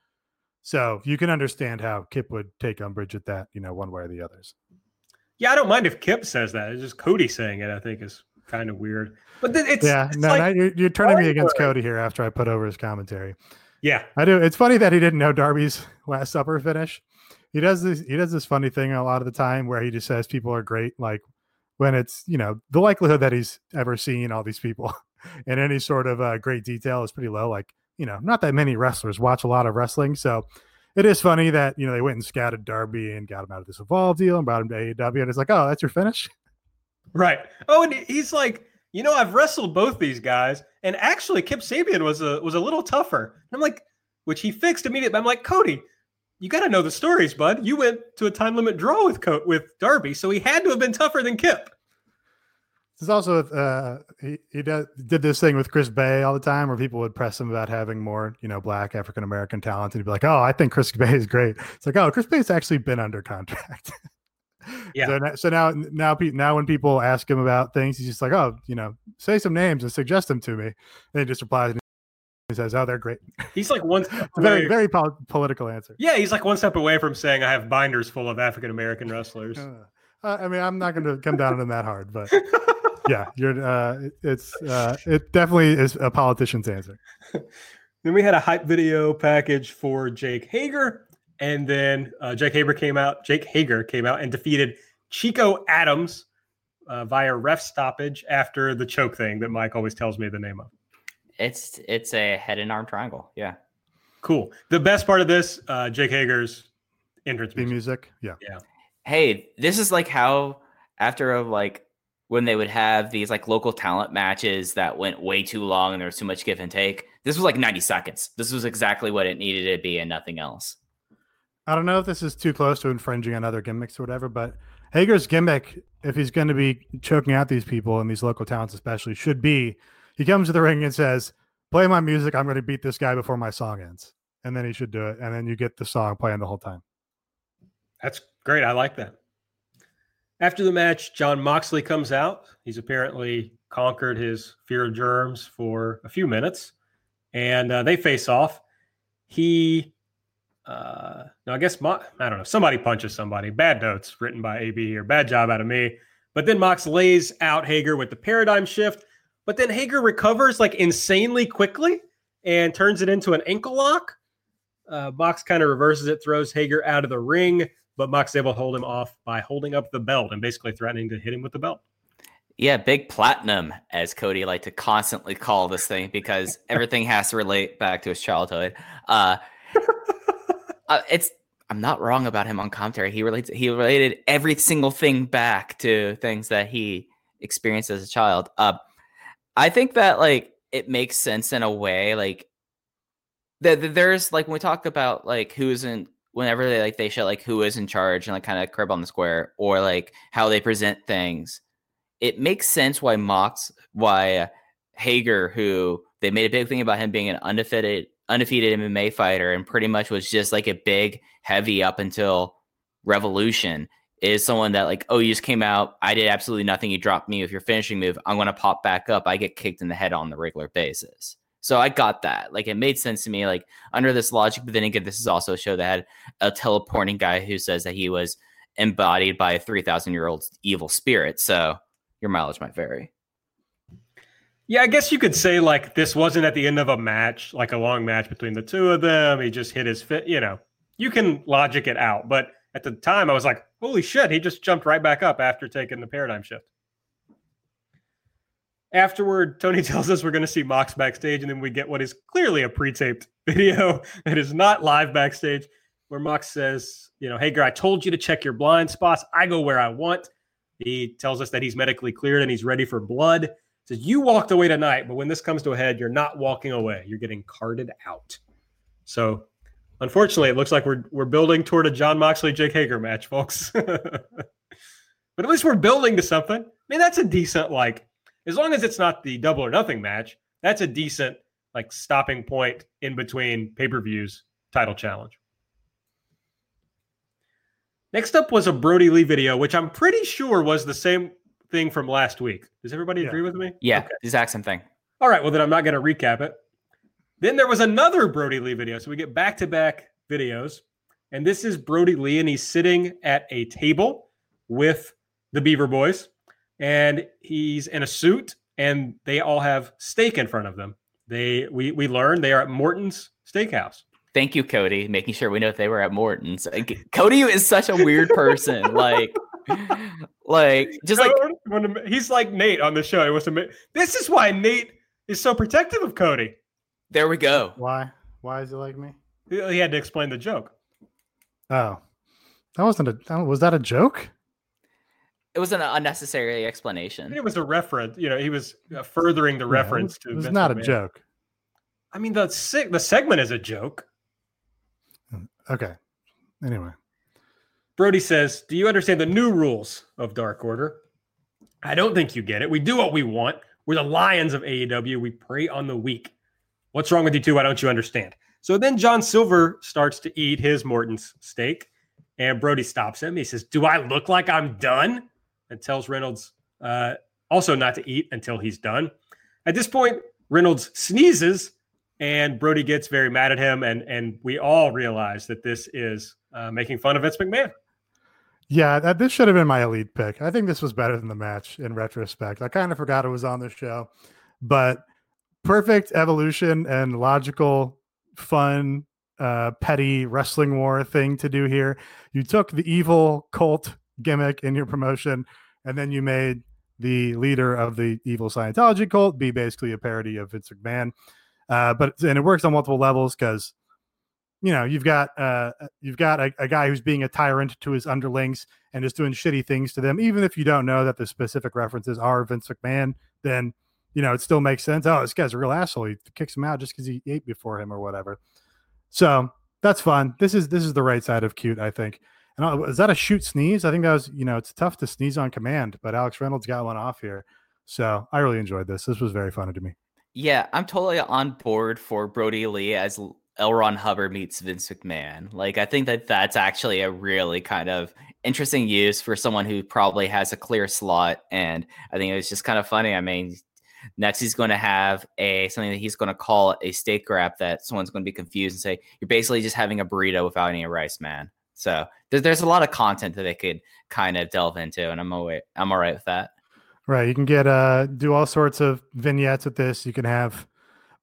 So you can understand how Kip would take umbrage at that, you know, one way or the others. Yeah, I don't mind if Kip says that. It's just Cody saying it. I think is kind of weird. But then it's yeah, it's no, like- now you're, you're turning me against. Cody here after I put over his commentary. yeah, I do. It's funny that he didn't know Darby's Last Supper finish. He does this. He does this funny thing a lot of the time where he just says people are great. Like when it's you know the likelihood that he's ever seen all these people in any sort of uh, great detail is pretty low. Like you know, not that many wrestlers watch a lot of wrestling, so it is funny that you know they went and scouted Darby and got him out of this Evolve deal and brought him to AEW, and it's like, oh, that's your finish. right. Oh, and he's like, you know, I've wrestled both these guys, and actually, Kip Sabian was a was a little tougher. And I'm like, which he fixed immediately. I'm like, Cody, you got to know the stories, bud. You went to a time limit draw with Co- with Darby, so he had to have been tougher than Kip. This is also uh, he he does, did this thing with Chris Bey all the time, where people would press him about having more, you know, black African American talent, and he'd be like, "Oh, I think Chris Bey is great." It's like, "Oh, Chris Bey's actually been under contract." Yeah. So, now- so now, now, now, when people ask him about things, he's just like, "Oh, you know, say some names and suggest them to me." And he just replies and he says, "Oh, they're great." He's like one very, very pol- political answer. Yeah, he's like one step away from saying I have binders full of African American wrestlers. Uh, I mean, I'm not going to come down on him that hard, but yeah, you're. Uh, it's uh, it definitely is a politician's answer. Then we had a hype video package for Jake Hager, and then uh, Jake Hager came out. Jake Hager came out and defeated Chico Adams uh, via ref stoppage after the choke thing that Mike always tells me the name of. It's it's a head and arm triangle. Yeah. Cool. The best part of this, uh, Jake Hager's entrance Theme music. music, yeah. Hey, this is like how after a like when they would have these like local talent matches that went way too long and there was too much give and take. This was like 90 seconds. This was exactly what it needed to be and nothing else. I don't know if this is too close to infringing on other gimmicks or whatever, but Hager's gimmick, if he's going to be choking out these people and these local talents, especially, should be he comes to the ring and says, "Play my music. I'm going to beat this guy before my song ends," and then he should do it, and then you get the song playing the whole time. That's great. I like that. After the match, John Moxley comes out. He's apparently conquered his fear of germs for a few minutes, and uh, they face off. He, uh, no, I guess Mo- I don't know. Somebody punches somebody. Bad notes written by AB here. Bad job out of me. But then Mox lays out Hager with the paradigm shift. But then Hager recovers like insanely quickly and turns it into an ankle lock. Uh, Mox kind of reverses it, throws Hager out of the ring, but Mox is able to hold him off by holding up the belt and basically threatening to hit him with the belt. Yeah, big platinum, as Cody liked to constantly call this thing, because everything has to relate back to his childhood. Uh, uh, it's I'm not wrong about him on commentary. He relates he related every single thing back to things that he experienced as a child. Uh, I think that like it makes sense in a way. Like that there's like when we talk about like who's in whenever they like they show like who is in charge and like kind of crib on the square or like how they present things it makes sense why Mox, why Hager, who they made a big thing about him being an undefeated undefeated MMA fighter and pretty much was just like a big heavy up until Revolution, is someone that like, oh, you just came out, I did absolutely nothing, you dropped me with your finishing move, I'm gonna pop back up, I get kicked in the head on the regular basis. So I got that. Like it made sense to me, like under this logic, but then again, this is also a show that had a teleporting guy who says that he was embodied by a 3,000 year old evil spirit. So your mileage might vary. Yeah, I guess you could say like this wasn't at the end of a match, like a long match between the two of them. He just hit his fit, you know. You can logic it out, but at the time I was like, "Holy shit, he just jumped right back up after taking the paradigm shift." Afterward, Tony tells us we're going to see Mox backstage, and then we get what is clearly a pre-taped video that is not live backstage, where Mox says, "You know, Hager, I told you to check your blind spots. I go where I want." He tells us that he's medically cleared and he's ready for blood. Says you walked away tonight, but when this comes to a head, you're not walking away. You're getting carted out. So, unfortunately, it looks like we're we're building toward a John Moxley Jake Hager match, folks. but at least we're building to something. I mean, that's a decent like as long as it's not the double or nothing match. That's a decent like stopping point in between pay per views title challenge. Next up was a Brodie Lee video, which I'm pretty sure was the same thing from last week. Does everybody Yeah. agree with me? Yeah, Okay. exact same thing. All right, well then I'm not going to recap it. Then there was another Brodie Lee video. So we get back to back videos. And this is Brodie Lee, and he's sitting at a table with the Beaver Boys. And he's in a suit, and they all have steak in front of them. They we we learn they are at Morton's Steakhouse. Thank you, Cody, making sure we know if they were at Morton's. Like, Cody is such a weird person. like, like just like When- when- he's like Nate on the show. He wants to make, this is why Nate is so protective of Cody. there we go. Why? Why is he like me? He he had to explain the joke. Oh, that wasn't a. Was that a joke? It was an unnecessary explanation. It was a reference. You know, he was uh, furthering the Yeah, reference it to. was, it was Vince not a McMahon. joke. I mean, the sig- the segment is a joke. Okay. Anyway, Brodie says, "Do you understand the new rules of Dark Order?" I don't think you get it. We do what we want. We're the lions of AEW. We prey on the weak. What's wrong with you two? Why don't you understand? So then John Silver starts to eat his Morton's steak, and Brodie stops him. He says, "Do I look like I'm done?" And tells Reynolds uh, also not to eat until he's done. At this point, Reynolds sneezes, and Brodie gets very mad at him, and and we all realize that this is uh, making fun of Vince McMahon. yeah, that, this should have been my elite pick. I think this was better than the match in retrospect. I kind of forgot it was on the show, but perfect evolution and logical, fun, uh, petty wrestling war thing to do here. You took the evil cult gimmick in your promotion, and then you made the leader of the evil Scientology cult be basically a parody of Vince McMahon. Uh, but and it works on multiple levels because you know you've got uh, you've got a, a guy who's being a tyrant to his underlings and is doing shitty things to them. Even if you don't know that the specific references are Vince McMahon, then you know it still makes sense. Oh, this guy's a real asshole. He kicks him out just because he ate before him or whatever. So that's fun. This is this is the right side of cute, I think. And uh, is that a shoot sneeze? I think that was you know it's tough to sneeze on command, but Alex Reynolds got one off here. So I really enjoyed this. This was very funny to me. Yeah, I'm totally on board for Brodie Lee as L. Ron. Hubbard meets Vince McMahon. Like, I think that that's actually a really kind of interesting use for someone who probably has a clear slot. And I think it was just kind of funny. I mean, next he's going to have a something that he's going to call a steak wrap that someone's going to be confused and say, "You're basically just having a burrito without any rice, man." So there, there's a lot of content that they could kind of delve into, and I'm away, I'm all right with that. Right. You can get uh do all sorts of vignettes with this. You can have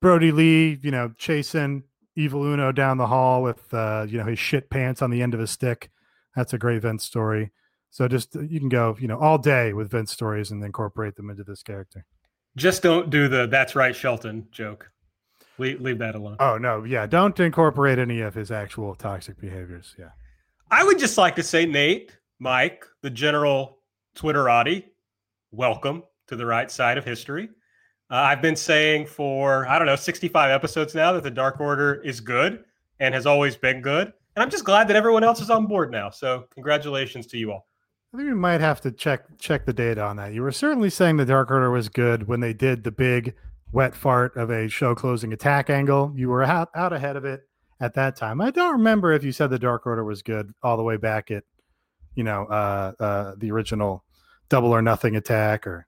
Brodie Lee, you know, chasing Evil Uno down the hall with uh, you know, his shit pants on the end of his stick. That's a great Vince story. So just uh, you can go, you know, all day with Vince stories and incorporate them into this character. Just don't do the "That's right, Shelton" joke. Leave, leave that alone. Oh no, yeah. Don't incorporate any of his actual toxic behaviors. Yeah. I would just like to say, Nate, Mike, the general Twitterati, welcome to the right side of history. Uh, I've been saying for, I don't know, 65 episodes now that the Dark Order is good and has always been good. And I'm just glad that everyone else is on board now. So, congratulations to you all. I think we might have to check check the data on that. You were certainly saying the Dark Order was good when they did the big wet fart of a show closing attack angle. You were out, out ahead of it at that time. I don't remember if you said the Dark Order was good all the way back at, you know, uh, uh, the original Double or Nothing attack or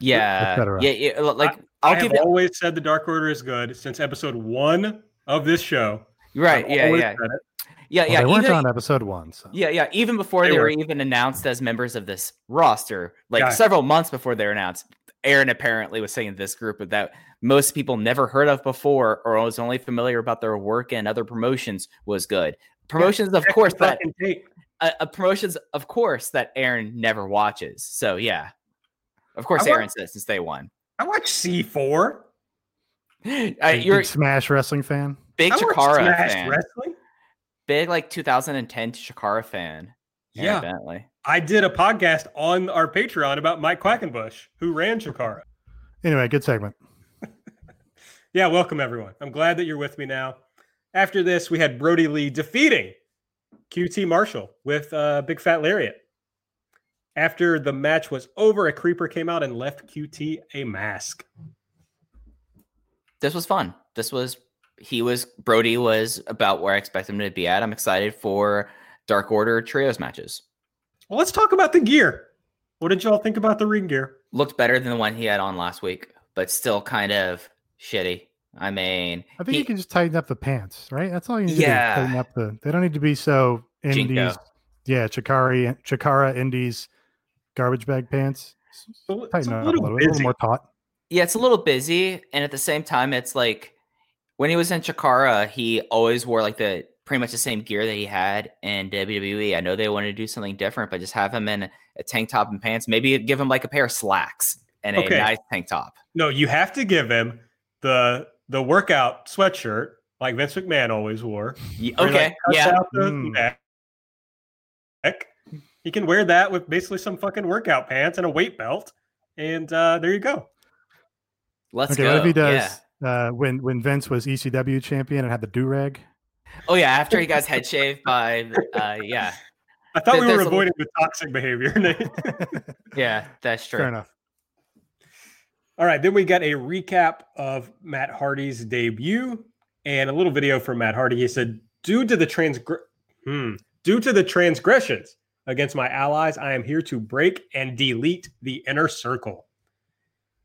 Yeah, cetera. yeah, yeah. Like I I'll have give it always said the Dark Order is good since episode one of this show. right. I've Yeah, yeah, said it. yeah, Well, yeah. they weren't even- on episode one. So. Yeah, yeah. Even before They they, were. were. even announced as members of this roster, like Got it. several months before they were announced, Aaron apparently was saying this group that most people never heard of before or was only familiar about their work and other promotions was good. Promotions, of course, the that uh, uh, promotions, of course, that Aaron never watches. So yeah, of course, I wa- Aaron says since day one. I watch C4. Uh, you're a Smash wrestling fan. big I Chikara Smash fan, Wrestling. big like 2010 Chikara fan. Aaron Yeah. Bentley. I did a podcast on our Patreon about Mike Quackenbush, who ran Chikara. Anyway, good segment. Yeah, welcome everyone. I'm glad that you're with me now. After this, we had Brodie Lee defeating QT Marshall with uh, Big Fat Lariat. After the match was over, a creeper came out and left QT a mask. this was fun. This was he was Brodie was about where I expect him to be at. I'm excited for Dark Order trios matches. Well, let's talk about the gear. What did y'all think about the ring gear? Looked better than the one he had on last week but still kind of shitty. I mean, I think he- you can just tighten up the pants, right? That's all you need Yeah. to do. Tighten up the. They don't need to be so Jinko. indies. Yeah, Chikari, Chikara indies, garbage bag pants. S- So it's Tighten a it up a little little, a little more taut. Yeah, it's a little busy, and at the same time, it's like when he was in Chikara, he always wore like the pretty much the same gear that he had in WWE. I know they wanted to do something different, but just have him in a tank top and pants. Maybe give him like a pair of slacks and a Okay. nice tank top. No, you have to give him the the workout sweatshirt like Vince McMahon always wore. Ye- where he, Okay, like, yeah, out Mm. neck. He can wear that with basically some fucking workout pants and a weight belt, and uh, there you go. let's okay, go. what if he Yeah. does uh, when when Vince was ECW champion and had the do rag? Oh yeah, after he got his head shaved by, uh, yeah, I thought There- we were avoiding the toxic behavior. Yeah, that's true. Fair enough. All right, then we got a recap of Matt Hardy's debut and a little video from Matt Hardy. He said, "Due to the transgr- hmm, due to the transgressions against my allies, I am here to break and delete the inner circle."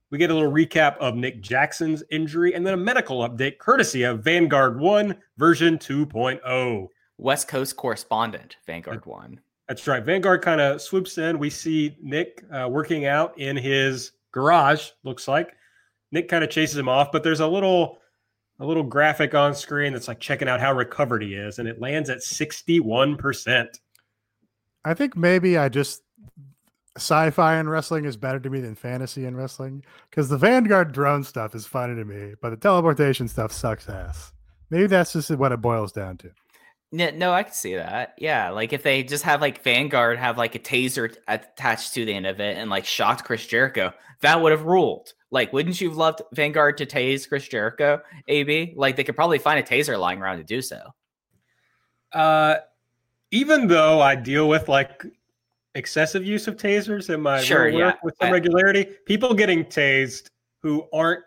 We get a little recap of Nick Jackson's injury and then a medical update courtesy of Vanguard One version 2.0. West Coast correspondent, Vanguard One. That's right. Vanguard kind of swoops in. We see Nick uh, working out in his garage. Looks like Nick kind of chases him off, but there's a little a little graphic on screen that's like checking out how recovered he is, and it lands at 61 percent. I think maybe I just sci-fi in wrestling is better to me than fantasy in wrestling because the Vanguard drone stuff is funny to me, but the teleportation stuff sucks ass. Maybe that's just what it boils down to. No, no, I can see that. Yeah, like if they just have like Vanguard have like a taser attached to the end of it and like shocked Chris Jericho, that would have ruled. Like, wouldn't you have loved Vanguard to tase Chris Jericho? AB, like they could probably find a taser lying around to do so. Uh, even though I deal with like excessive use of tasers in my Sure, work yeah. with some I- regularity, people getting tased who aren't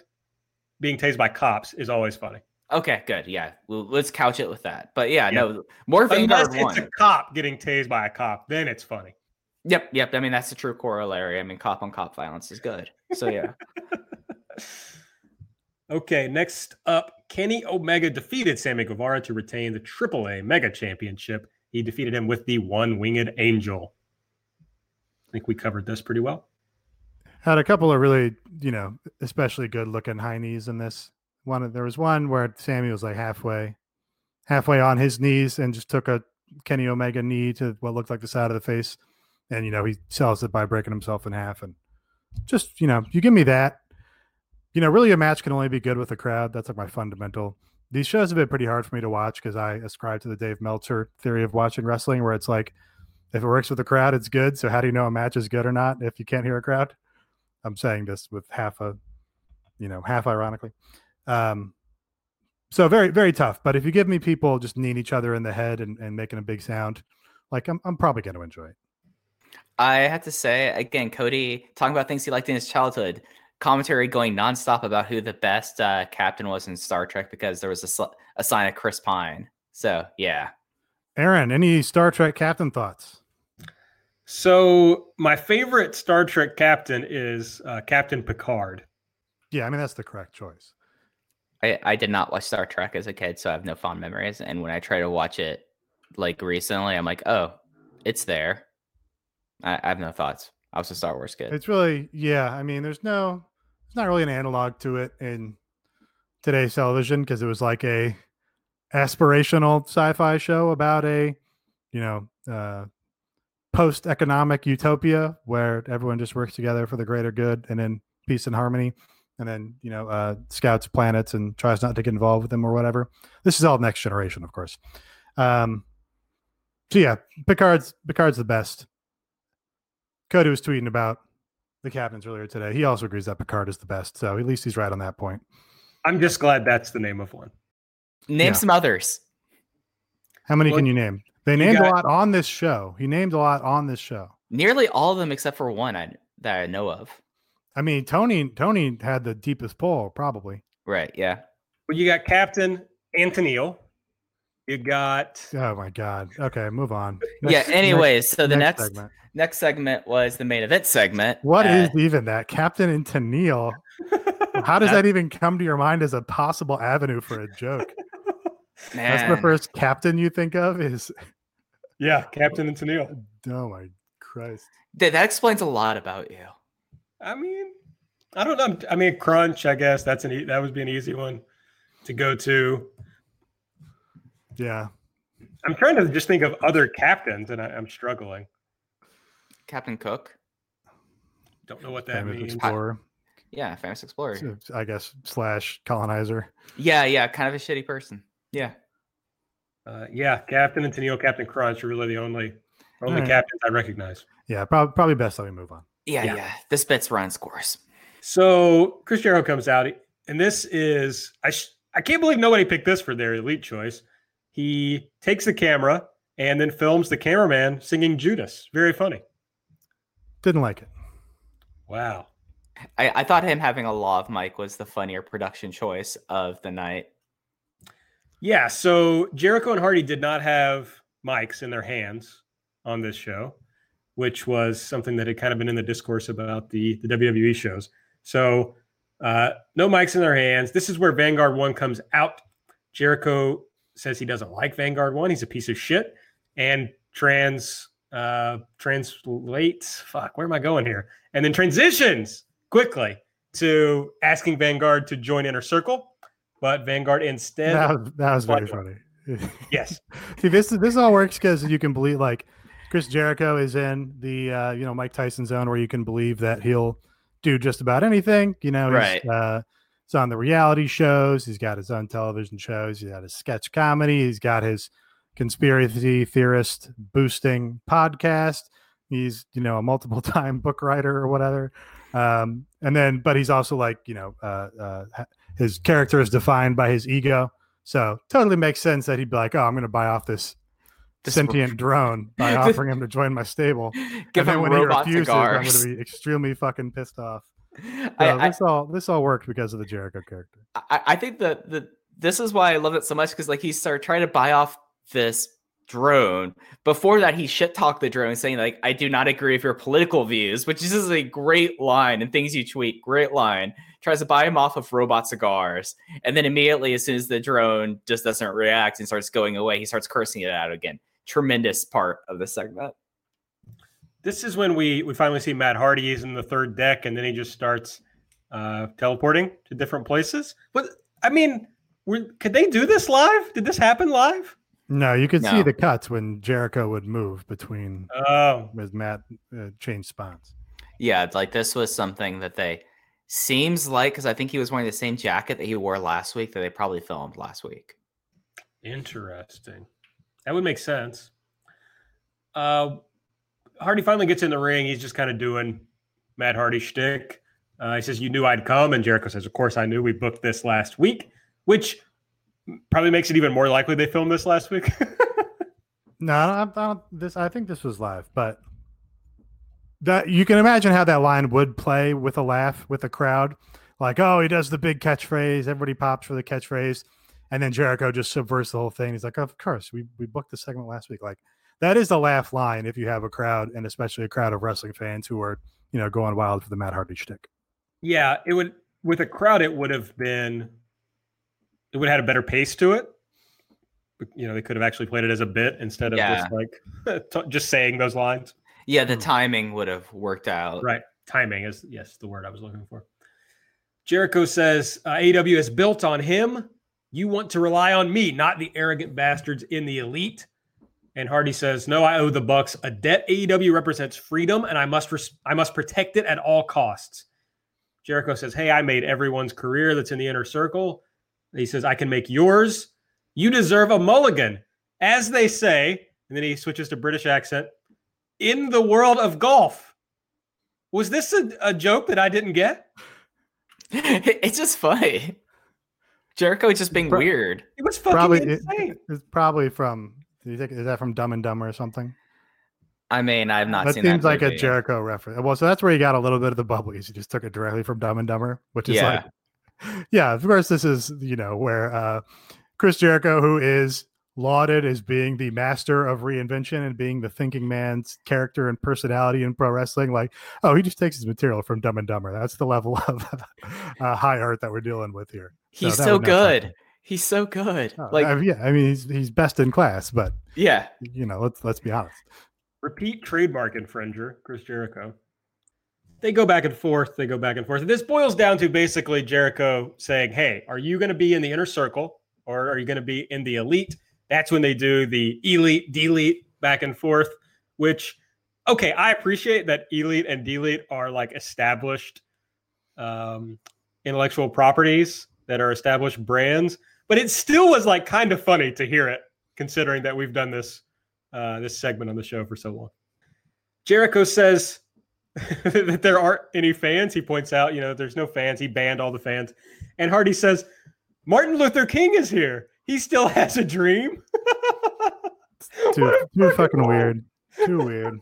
being tased by cops is always funny. Okay, good. Yeah, well, let's couch it with that. But yeah, Yeah. no, more Unless Vanguard it's a cop getting tased by a cop, then it's funny. Yep, yep. I mean, that's the true corollary. I mean, cop on cop violence is good. So yeah, Okay, next up, Kenny Omega defeated Sammy Guevara to retain the AAA Mega Championship. He defeated him with the one winged angel. I think we covered this pretty well. Had a couple of really, you know, especially good looking high knees in this. One there was one where Sammy was like halfway, halfway on his knees and just took a Kenny Omega knee to what looked like the side of the face, and you know he sells it by breaking himself in half and just you know you give me that. You know, really a match can only be good with a crowd. That's like my fundamental. These shows have been pretty hard for me to watch because I ascribe to the Dave Meltzer theory of watching wrestling, where it's like if it works with the crowd, it's good. So how do you know a match is good or not if you can't hear a crowd? I'm saying this with half a, you know, half ironically. Um, so very, very tough. But if you give me people just kneeing each other in the head and, and making a big sound, like I'm, I'm probably going to enjoy it. I have to say again, Cody talking about things he liked in his childhood. Commentary going nonstop about who the best uh, captain was in Star Trek because there was a, sl- a sign of Chris Pine. So yeah, Aaron, any Star Trek captain thoughts? So, my favorite Star Trek captain is uh, Captain Picard. Yeah, I mean that's the correct choice. I, I did not watch Star Trek as a kid, so I have no fond memories. And when I try to watch it like recently, I'm like, oh, it's there. I, I have no thoughts. I was a Star Wars kid. It's really, yeah. I mean, there's no, there's not really an analog to it in today's television because it was like a aspirational sci-fi show about a, you know, uh, post-economic utopia where everyone just works together for the greater good and in peace and harmony, and then you know, uh, scouts planets and tries not to get involved with them or whatever. This is all next generation, of course. Um, so yeah, Picard's Picard's the best. Cody was tweeting about the captains earlier today. He also agrees that Picard is the best, so at least he's right on that point. I'm just glad that's the name of one. Name yeah. some others. How many Well, can you name? They you named a lot on this show. He named a lot on this show. Nearly all of them except for one I, that I know of. I mean, Tony Tony had the deepest pull, probably. Right. Yeah. Well, you got Captain Antonio. You got Oh my god. Okay, move on. yeah. Next- Anyways, so the next segment. next segment was the main event segment. What Uh, is even that? Captain Antonio. How does that even come to your mind as a possible avenue for a joke? That's the first captain you think of is Yeah, Captain and Tennille. oh my Christ. That that explains a lot about you. I mean, I don't know. I mean, Crunch. I guess that's an e- that would be an easy one to go to. Yeah. I'm trying to just think of other captains, and I, I'm struggling. Captain Cook. Don't know what that Famous means. explorer. Yeah, famous explorer. I guess slash colonizer. Yeah, yeah, kind of a shitty person. Yeah. Uh, yeah, Captain and Tennille, Captain Crunch are really the only only Alright. captains I recognize. Yeah, probably probably best that we move on. Yeah, Yeah. yeah. This bit's run scores. So Chris Jericho comes out, and this is I sh- I can't believe nobody picked this for their elite choice. He takes the camera and then films the cameraman singing Judas. Very funny. Didn't like it. Wow. I, I thought him having a law of Mike was the funnier production choice of the night. Yeah. So Jericho and Hardy did not have mics in their hands on this show, which was something that had kind of been in the discourse about the, the WWE shows. So uh, no mics in their hands. This is where Vanguard One comes out. Jericho says he doesn't like Vanguard One. He's a piece of shit. And trans uh translates fuck where am i going here and then transitions quickly to asking vanguard to join inner circle but vanguard instead That, was- that was very funny. yes See, this this all works because you can believe like Chris Jericho is in the uh, you know Mike Tyson zone where you can believe that he'll do just about anything. You know, he's, Right. uh, he's on the reality shows. He's got his own television shows. He's got his sketch comedy. He's got his conspiracy theorist boosting podcast. He's you know a multiple time book writer or whatever. Um, and then, but he's also like you know uh, uh, ha- his character is defined by his ego. So totally makes sense that he'd be like, "Oh, I'm going to buy off this This- sentient drone by offering him to join my stable." Give and then him when he refuses, I'm going to be extremely fucking pissed off. I, So I, this all this all worked because of the Jericho character. I, I think that the this is why I love it so much because like he started trying to buy off this drone. Before that, he shit talked the drone, saying like, "I do not agree with your political views," which is a great line and things you tweet. Great line. Tries to buy him off of robot cigars, and then immediately, as soon as the drone just doesn't react and starts going away, he starts cursing it out again. Tremendous part of the segment. this is when we we finally see matt hardy is in the third deck and then he just starts uh teleporting to different places but i mean were, could they do this live did this happen live No, you could see the cuts when Jericho would move between oh as Matt uh, changed spots. Yeah, like this was something that they seems like because I think he was wearing the same jacket that he wore last week that they probably filmed last week. Interesting. That would make sense. Uh, Hardy finally gets in the ring. He's just kind of doing Matt Hardy shtick. Uh, he says, "You knew I'd come," and Jericho says, "Of course I knew. We booked this last week," which probably makes it even more likely they filmed this last week. No, I don't, I don't, this I think this was live, but that you can imagine how that line would play with a laugh with a crowd. Like, oh, he does the big catchphrase, everybody pops for the catchphrase, and then Jericho just subverts the whole thing. He's like, Of course, we we booked the segment last week. Like that is the laugh line if you have a crowd and especially a crowd of wrestling fans who are, you know, going wild for the Matt Hardy shtick. yeah, it would with a crowd. It would have been. It would have had a better pace to it. You know, they could have actually played it as a bit instead of just like just saying those lines. Yeah, the Hmm. timing would have worked out. Right. Timing is yes the word I was looking for. Jericho says uh, AEW is built on him. You want to rely on me, not the arrogant bastards in the elite. And Hardy says, "No, I owe the Bucks a debt. AEW represents freedom, and I must res- I must protect it at all costs." Jericho says, "Hey, I made everyone's career that's in the inner circle." He says, "I can make yours. You deserve a mulligan, as they say." And then he switches to British accent. In the world of golf, was this a, a joke that I didn't get? it's just funny. Jericho is just being Pro- weird. It was fucking Probably it- it's probably from do you think is that from Dumb and Dumber or something? I mean, I've not seen that seen seems that like a. Jericho reference. Well, so that's where he got a little bit of the bubblies. He just took it directly from Dumb and Dumber, which is like, yeah, of course, this is you know where uh, Chris Jericho, who is lauded as being the master of reinvention and being the thinking man's character and personality in pro wrestling. Like, oh, he just takes his material from Dumb and Dumber. That's the level of uh, high art that we're dealing with here. He's that so would not shock good. me. He's so good. Uh, like, I- yeah, I mean, he's he's best in class, but yeah. you know, let's let's be honest. repeat trademark infringer, Chris Jericho. They go back and forth. They go back and forth. This boils down to basically Jericho saying, Hey, are you going to be in the inner circle or are you going to be in the elite? That's when they do the elite, delete back and forth, which, okay, I appreciate that elite and delete are like established um, intellectual properties that are established brands, but it still was like kind of funny to hear it considering that we've done this uh, this segment on the show for so long. Jericho says that there aren't any fans. He points out, you know, there's no fans. He banned all the fans. And Hardy says, Martin Luther King is here. He still has a dream. Too, too fucking weird. Too weird.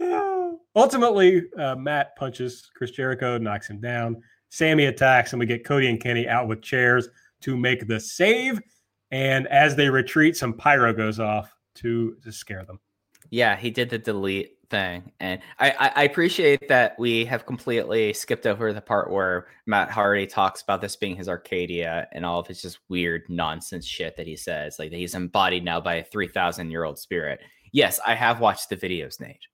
Ultimately, uh, Matt punches Chris Jericho, knocks him down. Sammy attacks, and we get Cody and Kenny out with chairs to make the save. And as they retreat, some pyro goes off to, to scare them. Yeah, he did the delete thing, and I, I, I appreciate that we have completely skipped over the part where Matt Hardy talks about this being his Arcadia and all of his just weird nonsense shit that he says, like that he's embodied now by a three thousand year old spirit. Yes, I have watched the videos, Nate.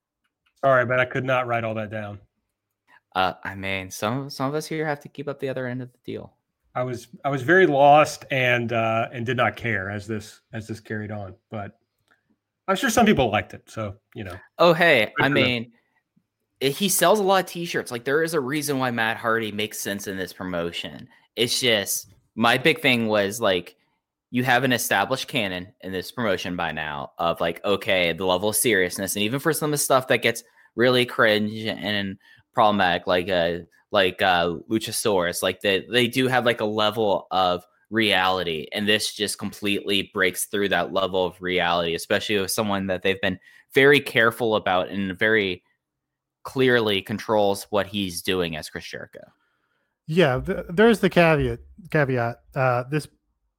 Sorry, but I could not write all that down. Uh, I mean, some some of us here have to keep up the other end of the deal. I was I was very lost and uh, and did not care as this as this carried on, but I'm sure some people liked it. So you know, Oh, hey, I them. mean, he sells a lot of t-shirts. Like there is a reason why Matt Hardy makes sense in this promotion. It's just my big thing was like you have an established canon in this promotion by now of like okay, the level of seriousness and even for some of the stuff that gets really cringe and problematic like uh like uh Luchasaurus, like they they do have like a level of reality and this just completely breaks through that level of reality especially with someone that they've been very careful about and very clearly controls what he's doing as Chris Jericho. Yeah, th- there's the caveat. Caveat. Uh, this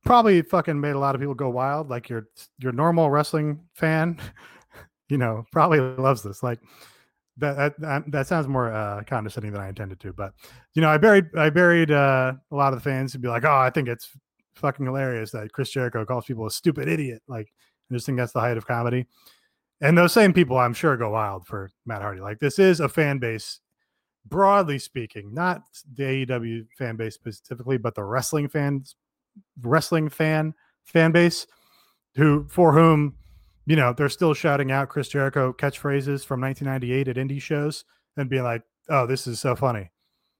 probably fucking made a lot of people go wild. Like your your normal wrestling fan, you know, probably loves this. Like that that that, sounds more uh, condescending than I intended to. But you know, I buried I buried uh, a lot of the fans who'd be like, "Oh, I think it's fucking hilarious that Chris Jericho calls people a stupid idiot." Like, I just think that's the height of comedy. And those same people, I'm sure, go wild for Matt Hardy. Like, this is a fan base broadly speaking, not the AEW fan base specifically, but the wrestling fans, wrestling fan fan base, who for whom, you know, they're still shouting out Chris Jericho catchphrases from 1998 at indie shows and being like, "Oh, this is so funny."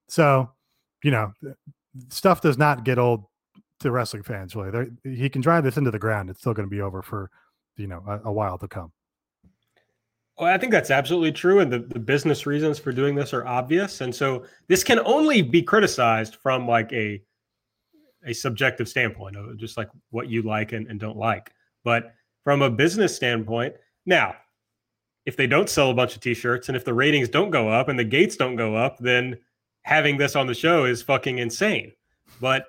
So, you know, stuff does not get old to wrestling fans. Really, They're, he can drive this into the ground; it's still going to be over for, you know, a, a while to come. Well, I think that's absolutely true, and the, the business reasons for doing this are obvious, and so this can only be criticized from like a a subjective standpoint of just like what you like and, and don't like. But from a business standpoint, now if they don't sell a bunch of t-shirts and if the ratings don't go up and the gates don't go up, then having this on the show is fucking insane. But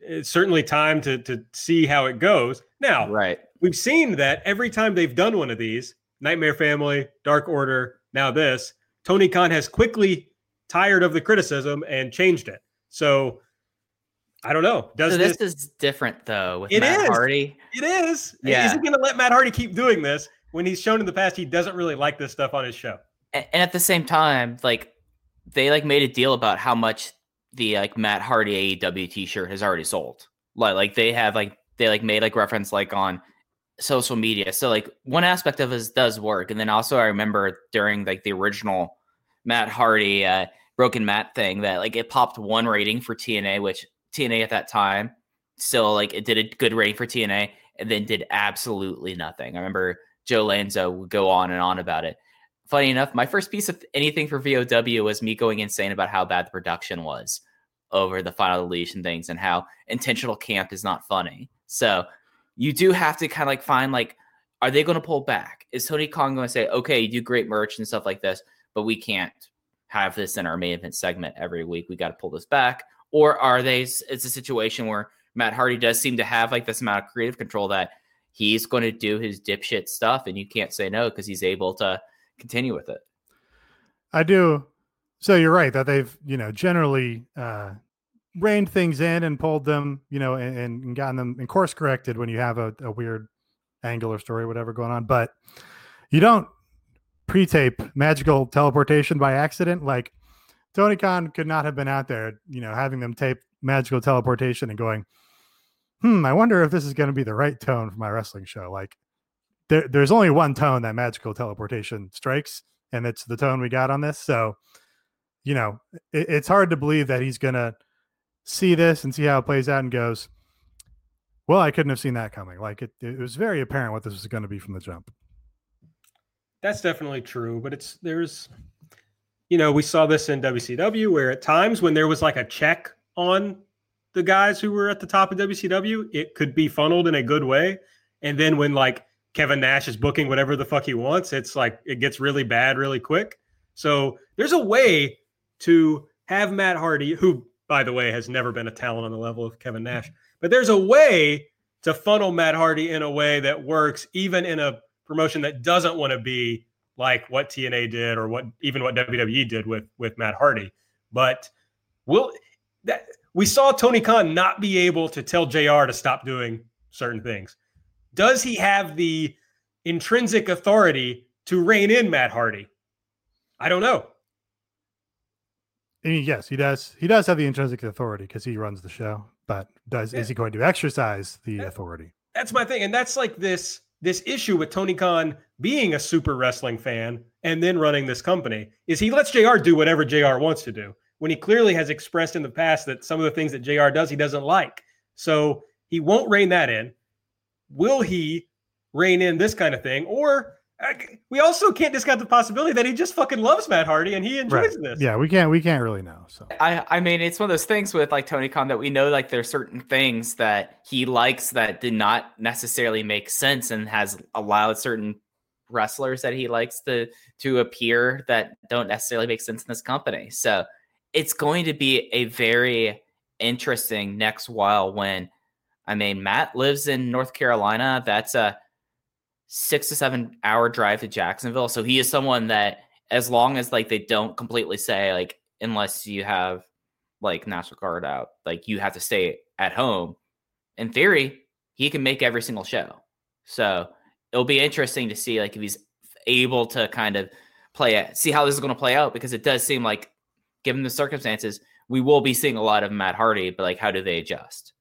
it's certainly time to to see how it goes. Now, Right. we've seen that every time they've done one of these nightmare family dark order now this tony khan has quickly tired of the criticism and changed it so i don't know does So this, this is different though with It Matt is. Hardy. it is Yeah. is he going to let matt hardy keep doing this when he's shown in the past he doesn't really like this stuff on his show And at the same time, like they like made a deal about how much the like Matt Hardy AEW t-shirt has already sold. Like like they have like they like made like reference like on social media. So like one aspect of this does work. And then also I remember during like the original Matt Hardy uh broken Matt thing that like it popped one rating for TNA, which TNA at that time still like it did a good rating for TNA and then did absolutely nothing. I remember Joe Lanza would go on and on about it funny enough, my first piece of anything for VOW was me going insane about how bad the production was over the final deletion things and how intentional camp is not funny. So you do have to kind of like find like, are they going to pull back? Is Tony Khan going to say, okay, you do great merch and stuff like this, but we can't have this in our main event segment every week. We got to pull this back. Or are they? It's a situation where Matt Hardy does seem to have like this amount of creative control that he's going to do his dipshit stuff, and you can't say no because he's able to continue with it. I do. So you're right that they've, you know, generally uh, reined things in and pulled them, you know, and, and gotten them and course corrected when you have a, a weird angle or story, whatever going on. But you don't pre-tape magical teleportation by accident. Like Tony Khan could not have been out there, you know, having them tape magical teleportation and going, hmm, I wonder if this is going to be the right tone for my wrestling show. Like there, there's only one tone that magical teleportation strikes, and it's the tone we got on this. So, you know, it, it's hard to believe that he's going to see this and see how it plays out and goes, well, I couldn't have seen that coming. Like it, it was very apparent what this was going to be from the jump. That's definitely true, but it's there's you know, we saw this in WCW where at times when there was like a check on the guys who were at the top of WCW, it could be funneled in a good way. And then when like Kevin Nash is booking whatever the fuck he wants, it's like it gets really bad really quick. So there's a way to have Matt Hardy, who by the way has never been a talent on the level of Kevin Nash, but there's a way to funnel Matt Hardy in a way that works even in a promotion that doesn't want to be like what TNA did or what even what WWE did with with Matt Hardy. But will that we saw Tony Khan not be able to tell JR to stop doing certain things. Does he have the intrinsic authority to rein in Matt Hardy? I don't know. I mean, yes, he does. He does have the intrinsic authority because he runs the show. But does yeah. is he going to exercise the that, authority? That's my thing, and that's like this this issue with Tony Khan being a super wrestling fan and then running this company is he lets JR do whatever JR wants to do when he clearly has expressed in the past that some of the things that JR does he doesn't like. So he won't rein that in. Will he rein in this kind of thing? Or we also can't discount the possibility that he just fucking loves Matt Hardy and he enjoys right. this. Yeah, we can't we can't really know. So I I mean it's one of those things with like Tony Khan that we know like there's certain things that he likes that did not necessarily make sense and has allowed certain wrestlers that he likes to to appear that don't necessarily make sense in this company. So it's going to be a very interesting next while when I mean Matt lives in North Carolina. That's a six to seven hour drive to Jacksonville. So he is someone that, as long as like they don't completely say like unless you have like National Guard out, like you have to stay at home. In theory, he can make every single show. So it'll be interesting to see like if he's able to kind of play it, see how this is going to play out because it does seem like, given the circumstances, we will be seeing a lot of Matt Hardy, but like how do they adjust?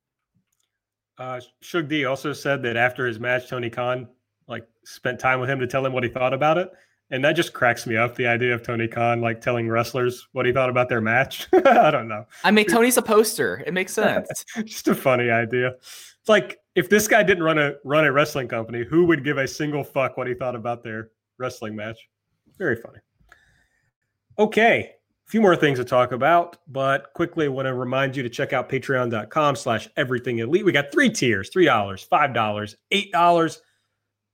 Uh, Sugar D also said that after his match, Tony Khan like spent time with him to tell him what he thought about it. And that just cracks me up. The idea of Tony Khan like telling wrestlers what he thought about their match. I don't know. I mean, Tony's a poster. It makes sense. just a funny idea. It's like if this guy didn't run a run a wrestling company, who would give a single fuck what he thought about their wrestling match? Very funny. Okay, a few more things to talk about, but quickly I want to remind you to check out patreon.com slash everything elite. We got three tiers, $3, $5, $8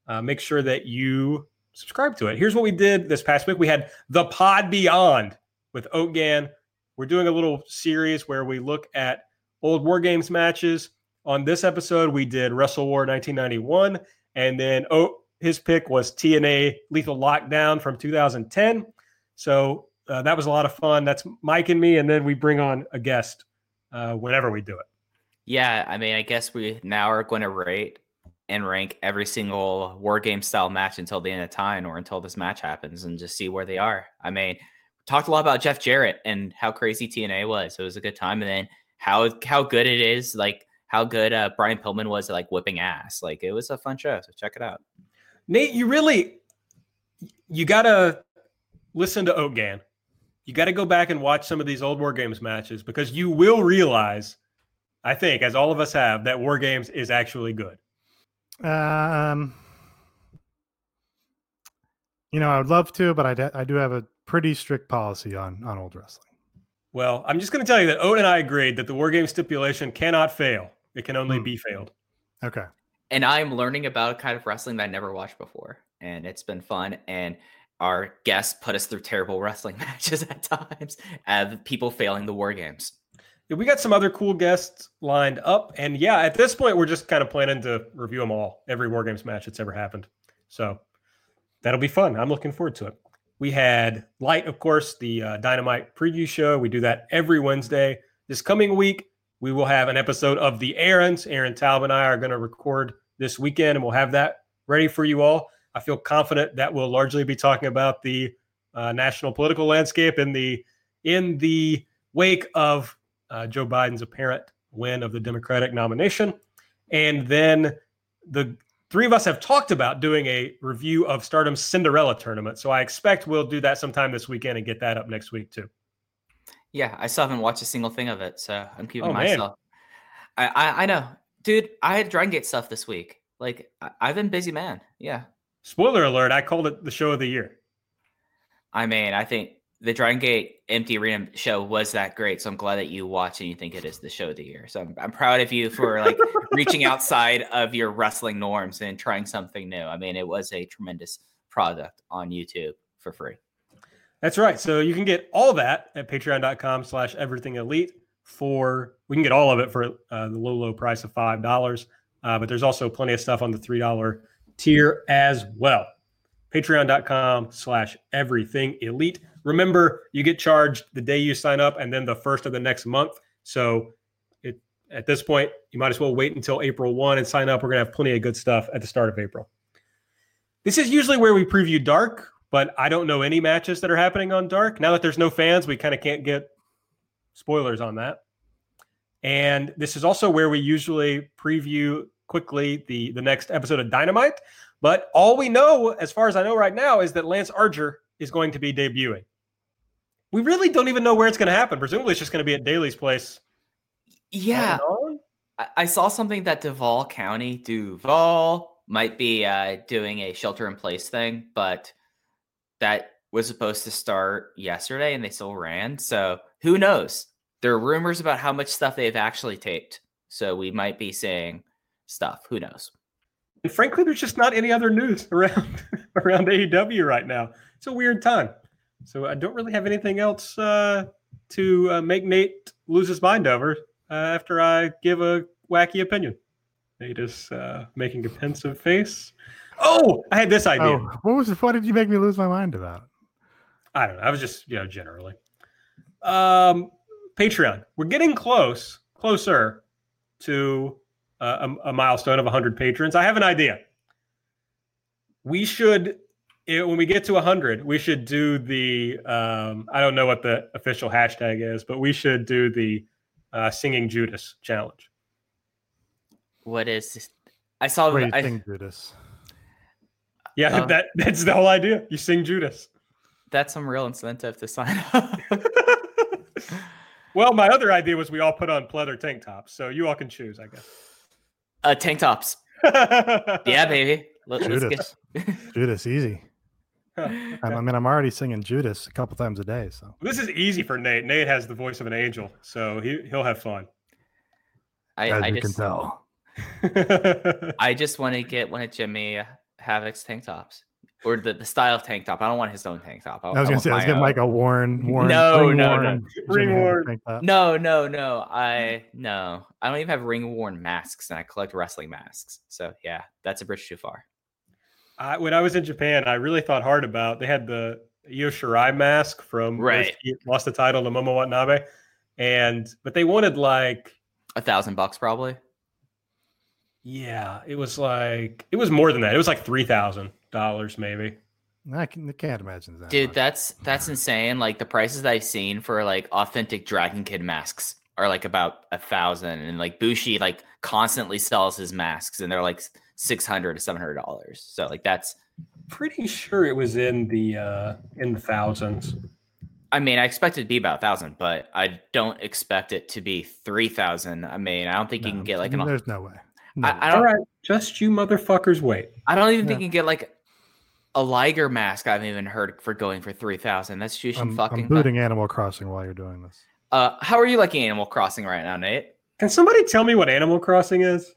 uh, make sure that you subscribe to it. Here's what we did this past week. We had the Pod Beyond with Oatgan. We're doing a little series where we look at old War Games matches. On this episode, we did Wrestle War 1991, and then oh, his pick was TNA Lethal Lockdown from 2010. So uh, that was a lot of fun. That's Mike and me, and then we bring on a guest uh, whenever we do it. Yeah, I mean, I guess we now are going to rate and rank every single war game style match until the end of time or until this match happens and just see where they are. I mean, talked a lot about Jeff Jarrett and how crazy TNA was. It was a good time, and then how how good it is, like how good uh, Brian Pillman was at like whipping ass. Like it was a fun show. So check it out. Nate, you really you gotta listen to Oatgan. You got to go back and watch some of these old War Games matches because you will realize, I think, as all of us have, that War Games is actually good. Um, you know, I would love to, but I, I do have a pretty strict policy on on old wrestling. Well, I'm just going to tell you that Owen and I agreed that the war game stipulation cannot fail. It can only mm. be failed. Okay. And I'm learning about a kind of wrestling that I never watched before, and it's been fun. And our guests put us through terrible wrestling matches at times, of people failing the war games. We got some other cool guests lined up, and yeah, at this point, we're just kind of planning to review them all, every War Games match that's ever happened. So that'll be fun. I'm looking forward to it. We had Light, of course, the uh, Dynamite preview show. We do that every Wednesday. This coming week, we will have an episode of The Errands. Aaron Taub and I are going to record this weekend, and we'll have that ready for you all. I feel confident that we'll largely be talking about the uh, national political landscape in the in the wake of uh, Joe Biden's apparent win of the Democratic nomination, and then the three of us have talked about doing a review of Stardom's Cinderella tournament. So I expect we'll do that sometime this weekend and get that up next week too. Yeah, I still haven't watched a single thing of it, so I'm keeping Oh, myself. I, I I know, dude. I had Dragon Gate stuff this week. Like I, I've been busy, man. Yeah. Spoiler alert, I called it the show of the year. I mean, I think the Dragon Gate Empty Arena show was that great. So I'm glad that you watch and you think it is the show of the year. So I'm, I'm proud of you for like reaching outside of your wrestling norms and trying something new. I mean, it was a tremendous product on YouTube for free. That's right. So you can get all that at patreon.com slash everything elite for we can get all of it for uh, the low, low price of five dollars. Uh, but there's also plenty of stuff on the three dollar tier as well. Patreon.com slash everything elite. Remember, you get charged the day you sign up and then the first of the next month. So it at this point, you might as well wait until April 1 and sign up. We're gonna have plenty of good stuff at the start of April. This is usually where we preview Dark, but I don't know any matches that are happening on Dark. Now that there's no fans, we kind of can't get spoilers on that. And this is also where we usually preview quickly the the next episode of Dynamite. But all we know, as far as I know right now, is that Lance Archer is going to be debuting. We really don't even know where it's going to happen. Presumably, it's just going to be at Daily's place. Yeah. I, I saw something that Duval County, Duval, might be uh, doing a shelter in place thing, but that was supposed to start yesterday and they still ran. So who knows? There are rumors about how much stuff they've actually taped. So we might be seeing stuff. Who knows? And frankly, there's just not any other news around around AEW right now. It's a weird time. So I don't really have anything else uh, to uh, make Nate lose his mind over uh, after I give a wacky opinion. Nate is uh, making a pensive face. Oh, I had this idea. Oh, what was what did you make me lose my mind about? I don't know. I was just, you know, generally. Um, Patreon. We're getting close, closer to uh, a, a milestone of 100 patrons. I have an idea. We should, eh, when we get to 100, we should do the, um, I don't know what the official hashtag is, but we should do the uh, singing Judas challenge. What is this? I saw Wait, I, thing, Judas. Yeah, Um, that that's the whole idea. You sing Judas. that's some real incentive to sign up. well, my other idea was we all put on pleather tank tops, so you all can choose, I guess. uh, tank tops. Yeah, baby. Let, us Judas. get. Judas, easy. I I mean, I'm already singing Judas a couple times a day, so This is easy for Nate. Nate has the voice of an angel, so he he'll have fun. I, as I you just, can tell. I just want to get one of Jimmy Havoc's tank tops, or the, the style of tank top. I don't want his own tank top. I was gonna want say I was my getting own. like a Warren, Warren, No, ring no, no. worn Ring Jimmy worn. No, no, no. I no. I don't even have ring worn masks, and I collect wrestling masks. So yeah, that's a bridge too far. I, when I was in Japan, I really thought hard about. They had the Io Shirai mask from Right. she lost the title to Momo Watanabe, and but they wanted like A thousand bucks probably. yeah, it was like it was more than that. It was like three thousand dollars maybe. I, can, I can't imagine that. Dude, much. that's that's insane. Like the prices that I've seen for like authentic Dragon Kid masks are like about a thousand, and like Bushi like constantly sells his masks, and they're like six hundred to seven hundred dollars. So like that's. Pretty sure it was in the uh in the thousands. I mean, I expect it to be about a thousand, but I don't expect it to be three thousand. I mean, I don't think you can get like an. There's no way. No I. I don't. right, just you motherfuckers wait. I don't even think you can get like a Liger mask. I've even heard for going for three thousand. That's just I'm, fucking. I'm booting Animal Crossing while you're doing this. Uh, how are you liking Animal Crossing right now, Nate? Can somebody tell me what Animal Crossing is?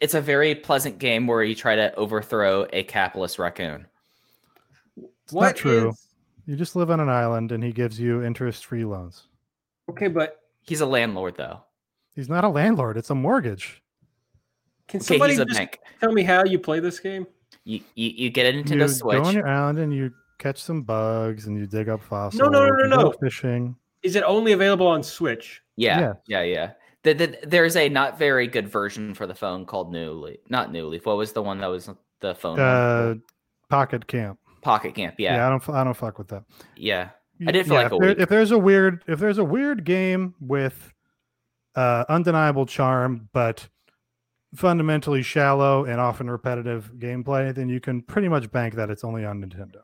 It's a very pleasant game where you try to overthrow a capitalist raccoon. It's not true. You just live on an island, and he gives you interest-free loans. Okay, but He's a landlord though. He's not a landlord. It's a mortgage. Can Okay, somebody he's a just bank. tell me how you play this game? You, you you get a You Nintendo Switch. go on your island and you catch some bugs and you dig up fossils. no, no, you no, no. Fishing. Is it only available on Switch? Yeah, Yeah. yeah, yeah. The, the, there's a not very good version for the phone called New Leaf. Not New Leaf. What was the one that was the phone? Uh, Pocket Camp. Pocket Camp. Yeah. Yeah, I don't. I don't fuck with that. yeah. I did for yeah, like a if, there- week. if there's a weird, if there's a weird game with uh, undeniable charm, but fundamentally shallow and often repetitive gameplay, then you can pretty much bank that it's only on Nintendo.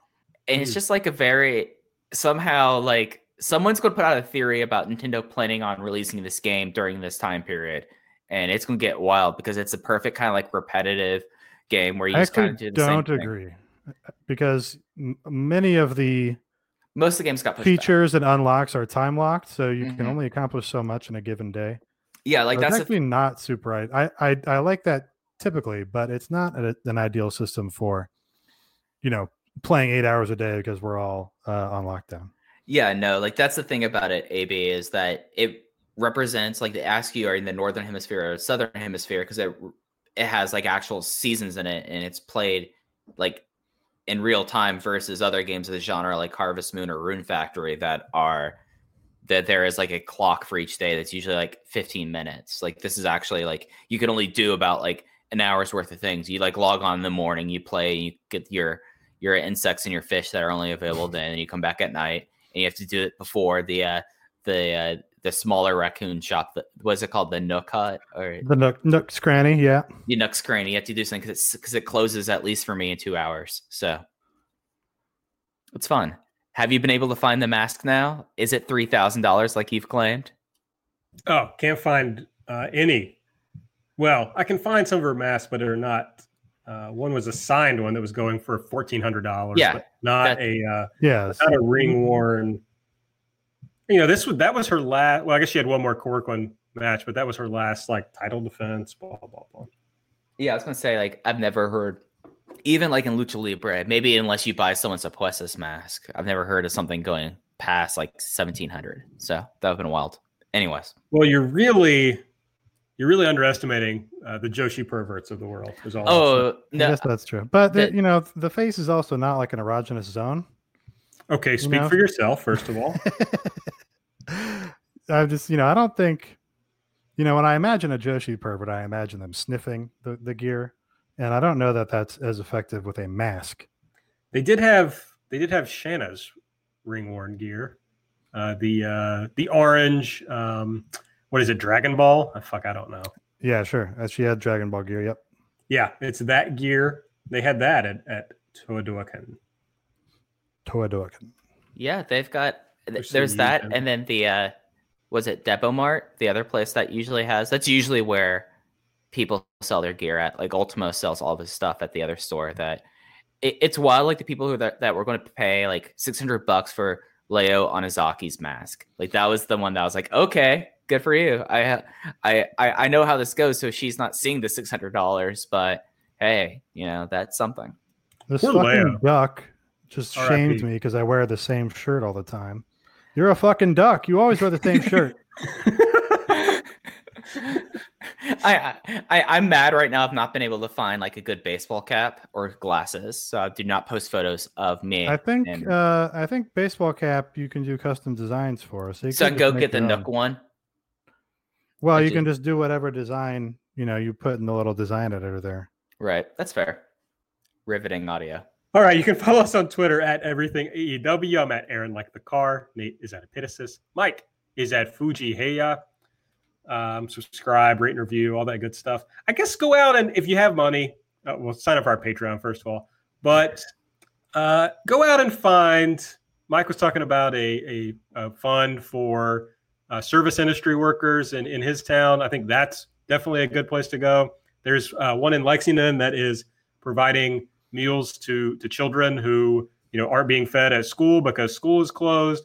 and it's just like a very somehow like someone's going to put out a theory about Nintendo planning on releasing this game during this time period, and it's going to get wild because it's a perfect kind of like repetitive game where you I kind of do the don't same thing. agree because m- many of the Most of the games got pushed back. features and unlocks are time locked, so you Mhm. can only accomplish so much in a given day. Yeah, like So that's actually not super. right. I, I I like that typically, but it's not a, an ideal system for, you know, playing eight hours a day because we're all uh, on lockdown. Yeah, no, like that's the thing about it, AB, is that it represents like they ask you are in the northern hemisphere or southern hemisphere because it it has like actual seasons in it and it's played like in real time versus other games of the genre like Harvest Moon or Rune Factory that are that there is like a clock for each day that's usually like 15 minutes. Like this is actually like you can only do about like an hour's worth of things. You like log on in the morning, you play, you get your your insects and your fish that are only available then, and you come back at night and you have to do it before the uh the uh the smaller raccoon shop that was it called the nook hut or The Nook Nook's Cranny, yeah. the nook's cranny you have to do something because it's because it closes at least for me in two hours so it's fun have you been able to find the mask now is it three thousand dollars like you've claimed Oh, can't find uh, any. Well, I can find some of her masks, but they're not. Uh, one was a signed one that was going for fourteen hundred dollars. Yeah, but not that- a uh, Yes. not a ring worn. You know, this was that was her last. Well, I guess she had one more Korakuen match, but that was her last like title defense. Blah blah blah. yeah i was gonna say like i've never heard even like in lucha libre maybe unless you buy someone's apuestas mask i've never heard of something going past like 1700 so that would have been wild anyways Well, you're really you're really underestimating uh, the Joshi perverts of the world. Is all. Oh I no guess that's true. But the, the- you know, the face is also not like an erogenous zone. okay. Speak know- for yourself, first of all. I'm just, you know, I don't think, you know, when I imagine a Joshi pervert, I imagine them sniffing the, the gear, and I don't know that that's as effective with a mask. They did have they did have Shanna's ring worn gear. Uh, the uh, the orange um, what is it? Dragon Ball? Uh, fuck, I don't know. Yeah, sure. Uh, She had Dragon Ball gear. Yep. Yeah, it's that gear. They had that at at Toadoakan. Toadoakan. Yeah, they've got There's there's that, used and then the uh was it Depot Mart, the other place that usually has that's usually where people sell their gear at. Like Ultimo sells all this stuff at the other store. That it, it's wild. Like the people who that, that were going to pay like six hundred bucks for Leo Onozaki's mask. Like that was the one that I was like, okay, good for you. I I I, I know how this goes. So she's not seeing the six hundred dollars, but hey, you know that's something. This Poor fucking Leo. duck just R.I.P. shames me because I wear the same shirt all the time. You're a fucking duck. You always wear the same shirt. I, I I'm mad right now. I've not been able to find like a good baseball cap or glasses, so I do not post photos of me. I think and- uh, I think baseball cap you can do custom designs for. So, you so I can go get the your Nook one. Well, you actually- can just do whatever design you know you put in the little design editor there. Right, that's fair. Riveting audio. All right, you can follow us on Twitter at everything AEW. I'm at Aaron like the car. Nate is at Epitasis. Mike is at Fuji Heya. Um, subscribe, rate, and review, all that good stuff. I guess go out and if you have money, uh, well, sign up for our Patreon first of all. But uh, go out and find. Mike was talking about a a, a fund for uh, service industry workers in in his town. I think that's definitely a good place to go. There's uh, one in Lexington that is providing meals to to children who you know aren't being fed at school because school is closed.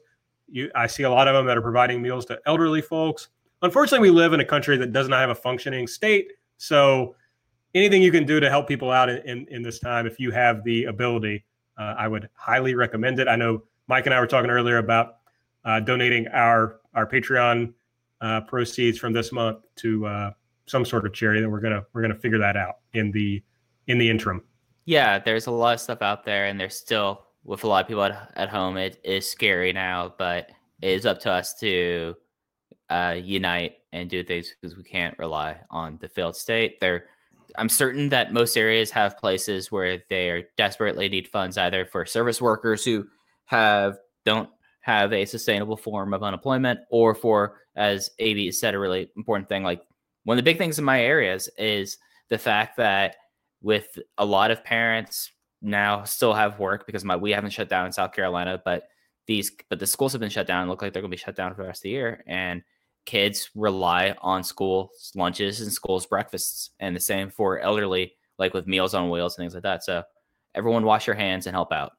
You, I see a lot of them that are providing meals to elderly folks. Unfortunately, we live in a country that does not have a functioning state. So, anything you can do to help people out in, in, in this time, if you have the ability, uh, I would highly recommend it. I know Mike and I were talking earlier about uh, donating our our Patreon uh, proceeds from this month to uh, some sort of charity. That we're gonna we're gonna figure that out in the in the interim. Yeah, there's a lot of stuff out there, and there's still with a lot of people at, at home. It is scary now, but it is up to us to uh, unite and do things because we can't rely on the failed state. There, I'm certain that most areas have places where they are desperately need funds either for service workers who have don't have a sustainable form of unemployment, or for, as AB said, a really important thing. Like one of the big things in my areas is the fact that with a lot of parents now still have work because my we haven't shut down in South Carolina, but these but the schools have been shut down. Look like they're going to be shut down for the rest of the year, and kids rely on school lunches and school's breakfasts, and the same for elderly, like with Meals on Wheels and things like that. So everyone, wash your hands and help out.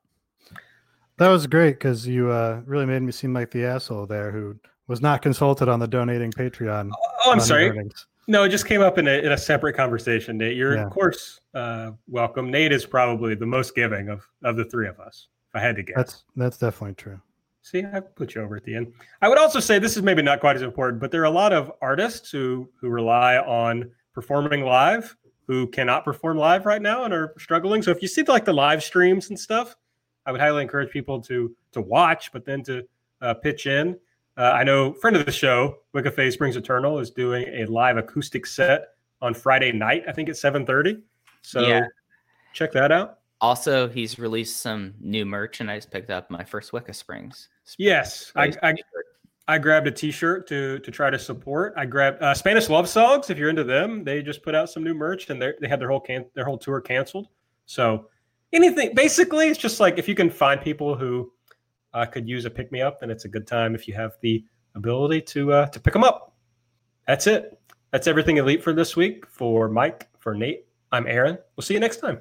That was great because you uh, really made me seem like the asshole there who was not consulted on the donating Patreon. Oh, I'm sorry. Earnings. No, it just came up in a, in a separate conversation, Nate. You're yeah. of course uh, welcome. Nate is probably the most giving of of the three of us. If I had to guess, that's that's definitely true. See, I put you over at the end. I would also say this is maybe not quite as important, but there are a lot of artists who who rely on performing live who cannot perform live right now and are struggling. So if you see like the live streams and stuff, I would highly encourage people to to watch, but then to uh, pitch in. Uh, I know friend of the show, Wicca Springs Eternal, is doing a live acoustic set on Friday night. I think at seven thirty. So yeah. check that out. Also, he's released some new merchandise. Picked up my first Wicca Springs. Yes, I, I, I grabbed a T-shirt to to try to support. I grabbed uh, Spanish Love Songs. If you're into them, they just put out some new merch, and they they had their whole can their whole tour canceled. So anything, basically, it's just like if you can find people who uh, could use a pick me up, then it's a good time if you have the ability to uh, to pick them up. That's it. That's everything elite for this week. For Mike, for Nate, I'm Aaron. We'll see you next time.